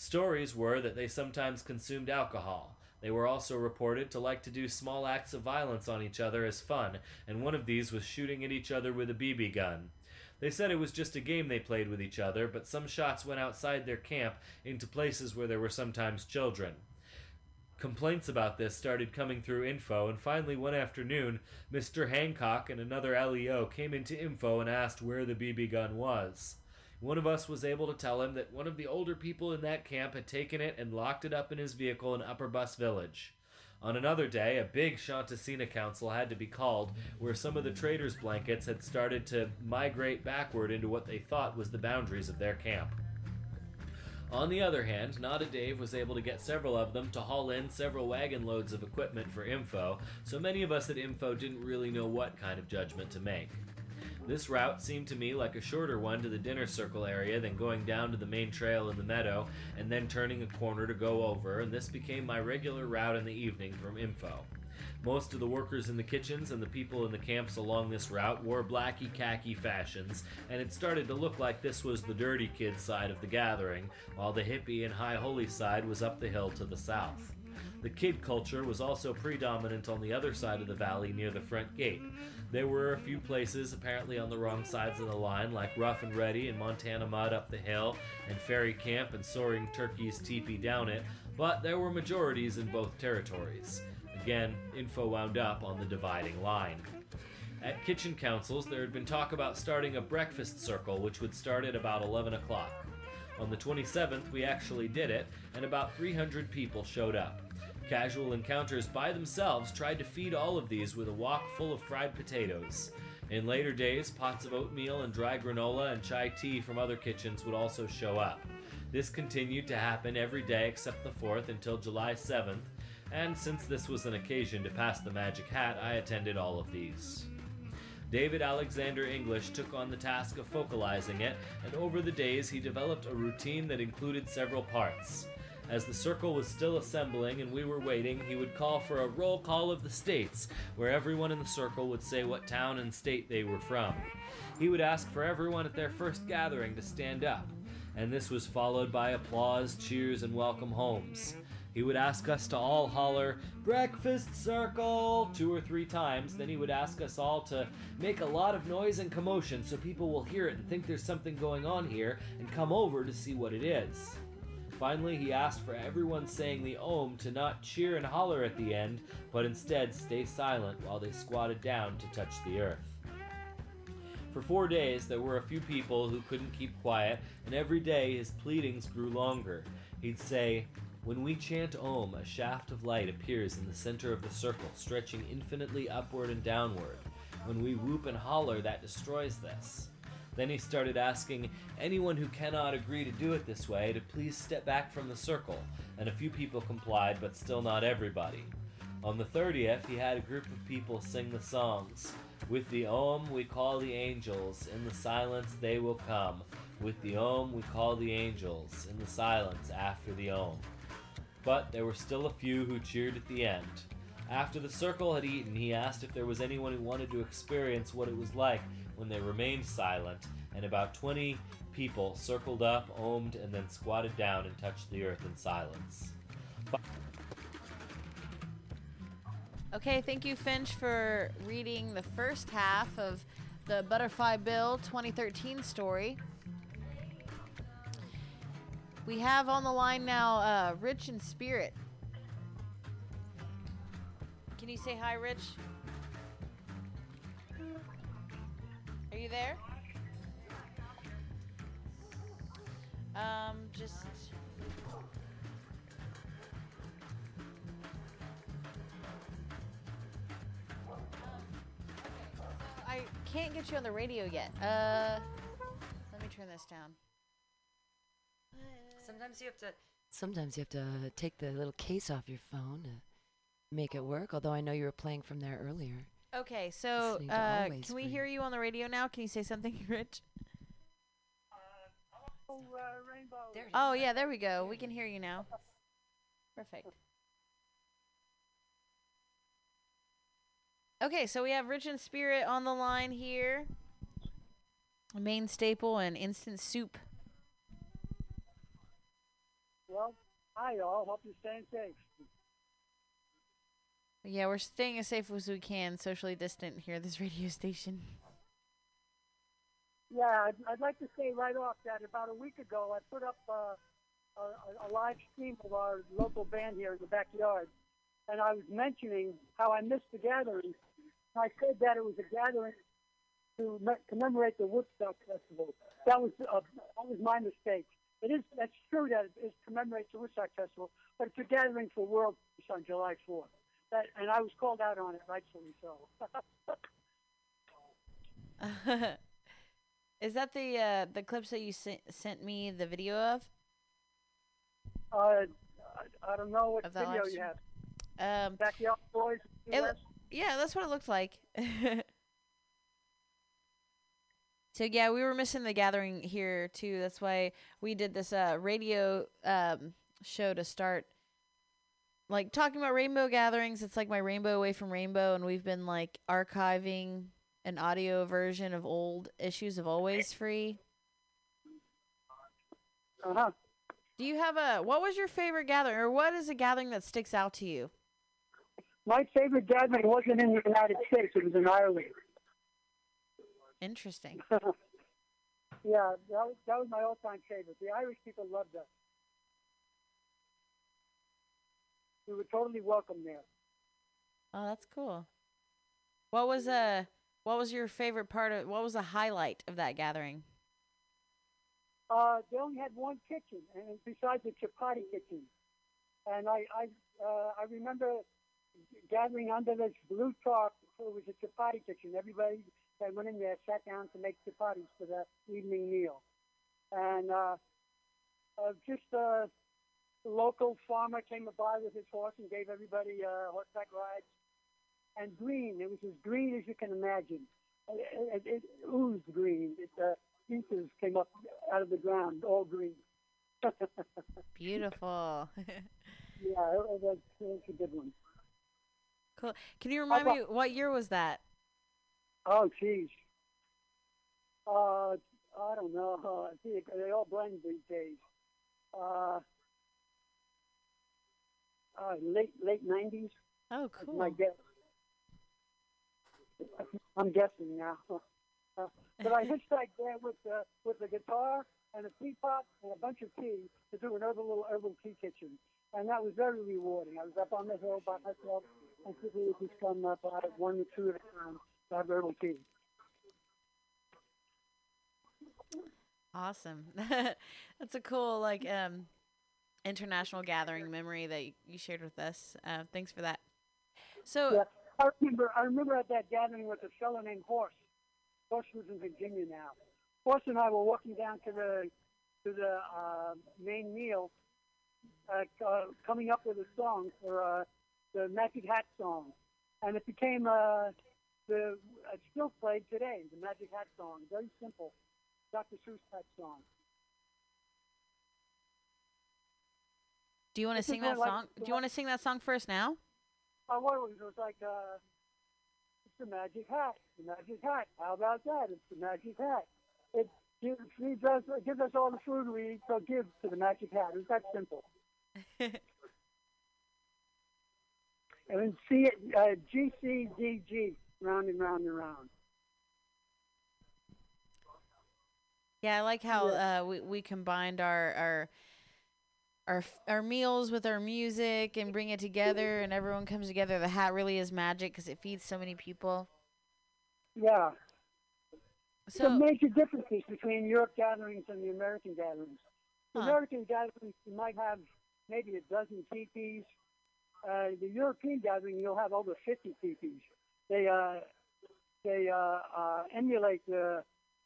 Stories were that they sometimes consumed alcohol. They were also reported to like to do small acts of violence on each other as fun, and one of these was shooting at each other with a BB gun. They said it was just a game they played with each other, but some shots went outside their camp into places where there were sometimes children. Complaints about this started coming through info, and finally one afternoon, Mr. Hancock and another LEO came into info and asked where the BB gun was. One of us was able to tell him that one of the older people in that camp had taken it and locked it up in his vehicle in Upper Bus Village. On another day, a big Shanti Sena council had to be called, where some of the traders' blankets had started to migrate backward into what they thought was the boundaries of their camp. On the other hand, Nada Dave was able to get several of them to haul in several wagon loads of equipment for Info, so many of us at Info didn't really know what kind of judgment to make. This route seemed to me like a shorter one to the dinner circle area than going down to the main trail in the meadow and then turning a corner to go over, and this became my regular route in the evening from Info. Most of the workers in the kitchens and the people in the camps along this route wore blacky khaki fashions, and it started to look like this was the dirty kid side of the gathering, while the hippie and high holy side was up the hill to the south. The kid culture was also predominant on the other side of the valley near the front gate. There were a few places apparently on the wrong sides of the line, like Rough and Ready and Montana Mud up the hill, and Fairy Camp and Soaring Turkey's Teepee down it, but there were majorities in both territories. Again, info wound up on the dividing line. At kitchen councils, there had been talk about starting a breakfast circle, which would start at about 11 o'clock. On the 27th, we actually did it, and about 300 people showed up. Casual encounters by themselves tried to feed all of these with a wok full of fried potatoes. In later days, pots of oatmeal and dry granola and chai tea from other kitchens would also show up. This continued to happen every day except the 4th until July 7th, and since this was an occasion to pass the magic hat, I attended all of these. David Alexander English took on the task of focalizing it, and over the days he developed a routine that included several parts. As the circle was still assembling and we were waiting, he would call for a roll call of the states, where everyone in the circle would say what town and state they were from. He would ask for everyone at their first gathering to stand up, and this was followed by applause, cheers, and welcome homes. He would ask us to all holler, Breakfast Circle! two or three times. Then he would ask us all to make a lot of noise and commotion so people will hear it and think there's something going on here and come over to see what it is. Finally, he asked for everyone saying the Om to not cheer and holler at the end, but instead stay silent while they squatted down to touch the earth. For four days, there were a few people who couldn't keep quiet, and every day his pleadings grew longer. He'd say, When we chant Om, a shaft of light appears in the center of the circle, stretching infinitely upward and downward. When we whoop and holler, that destroys this. Then he started asking anyone who cannot agree to do it this way to please step back from the circle, and a few people complied, but still not everybody. On the 30th, he had a group of people sing the songs. With the Om, we call the angels. In the silence, they will come. With the Om, we call the angels. In the silence, after the Om. But there were still a few who cheered at the end. After the circle had eaten, he asked if there was anyone who wanted to experience what it was like when they remained silent, and about 20 people circled up, omed, and then squatted down and touched the earth in silence. Okay, thank you, Finch, for reading the first half of the Butterfly Bill 2013 story. We have on the line now uh, Rich and Spirit. Can you say hi, Rich? Are you there? Um, just. I can't get you on the radio yet. Uh, let me turn this down. Sometimes you have to. Sometimes you have to take the little case off your phone to make it work. Although I know you were playing from there earlier. Okay, so uh, can we Free. hear you on the radio now? Can you say something, Rich? Oh yeah, there we go. We can hear you now. Perfect. Okay, so we have Rich and Spirit on the line here. Main staple and instant soup. Well, hi y'all. Hope you're staying safe. Yeah, we're staying as safe as we can, socially distant here at this radio station. Yeah, I'd, I'd like to say right off that about a week ago I put up uh, a, a live stream of our local band here in the backyard, and I was mentioning how I missed the gathering. I said that it was a gathering to me- commemorate the Woodstock Festival. That was uh, that was my mistake. It is that's true that it commemorates the Woodstock Festival, but it's a gathering for World Peace on July 4th. That and I was called out on it, rightfully so. Is that the uh, the clips that you sent sent me the video of? uh, I, I don't know what video you have. Um, Backyard Boys. It, yeah, that's what it looked like. so yeah, we were missing the gathering here too. That's why we did this uh, radio um, show to start, like talking about rainbow gatherings. It's like my rainbow away from rainbow, and we've been like archiving an audio version of old issues of Always Free. Uh huh. Do you have a what was your favorite gathering or what is a gathering that sticks out to you? My favorite gathering wasn't in the United States; it was in Ireland. Interesting. yeah, that was, that was my all-time favorite. The Irish people loved us. We were totally welcome there. Oh, that's cool. What was uh what was your favorite part of what was the highlight of that gathering? Uh, they only had one kitchen, and besides the chapati kitchen, and I I uh, I remember gathering under this blue tarp. It was a chapati kitchen. Everybody that went in there sat down to make chapatis for the evening meal, and uh, uh, just uh, the local farmer came by with his horse and gave everybody uh, horseback rides. And green, it was as green as you can imagine. It, it, it oozed green. It, uh, pieces came up out of the ground, all green. Beautiful. yeah, it, was, it was a good one. cool. Can you remind me what year was that? Oh, jeez. Uh, I don't know. Uh, see, they all blend these days. Uh, uh, late late nineties. Oh, cool. My guess. I'm guessing now. Uh, but I hitchhiked there with the with the guitar and a teapot and a bunch of tea to do another little herbal tea kitchen, and that was very rewarding. I was up on the hill by myself, and people would just come up by one or two at a time to have herbal tea. Awesome. That's a cool like um international gathering memory that you shared with us. Uh, thanks for that. So Yeah, I remember. I remember at that gathering with a fellow named Horse. Horse was in Virginia now. Horse and I were walking down to the to the uh, main meal, uh, uh, coming up with a song for uh, the Magic Hat song, and it became uh, the it's still played today. The Magic Hat song, very simple, Dr. Seuss type song. Do you want to sing that like- song? Do you want to sing that song for us now? Uh, what it was, it was like, uh, it's the magic hat, the magic hat. How about that? It's the magic hat. It gives, feeds us, it gives us all the food we eat, so give to the magic hat. It's that simple. and then C, uh, GCDG, round and round and round. Yeah, I like how uh, we we combined our our our our meals with our music and bring it together, and everyone comes together. The hat really is magic because it feeds so many people. Yeah. So- the major differences between Europe gatherings and the American gatherings. The Huh. American gatherings, you might have maybe a dozen teepees. Uh, the European gathering, you'll have over 50 teepees. They, uh, they uh, uh, emulate the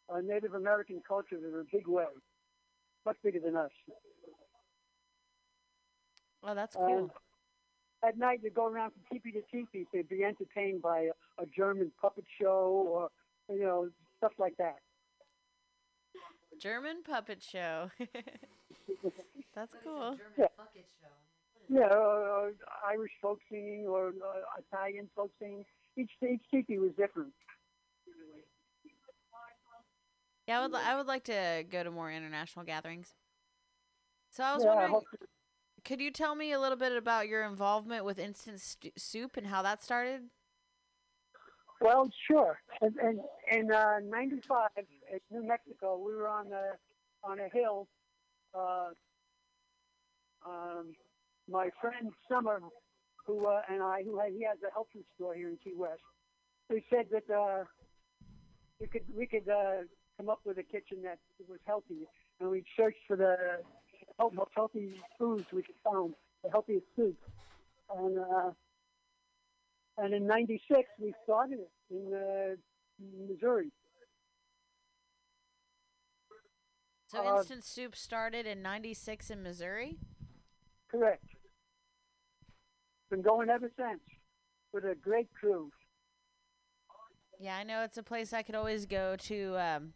uh, Native American culture in a big way, much bigger than us. Oh, that's Uh, cool. at night, you go around from teepee to teepee to be entertained by a, a German puppet show or, you know, stuff like that. German puppet show. that's cool. Yeah. Yeah, uh, Irish folk singing or uh, Italian folk singing. Each each teepee was different. Yeah, I would I would like to go to more international gatherings. So I was Yeah, I wondering, hope could you tell me a little bit about your involvement with Instant Stu- Soup and how that started? Well, sure. And in, in uh, '95 in New Mexico, we were on a on a hill. Uh, um, my friend Summer, who uh, and I, who had, he has a health food store here in Key West, we said that uh, we could we could uh, come up with a kitchen that was healthy, and we searched for the health- most healthy foods we could find, the healthiest foods, and. Uh, and in '96 we started it in uh, Missouri. So Uh, Instant Soup started in '96 in Missouri. Correct. Been going ever since with a great crew. Yeah, I know it's a place I could always go to um,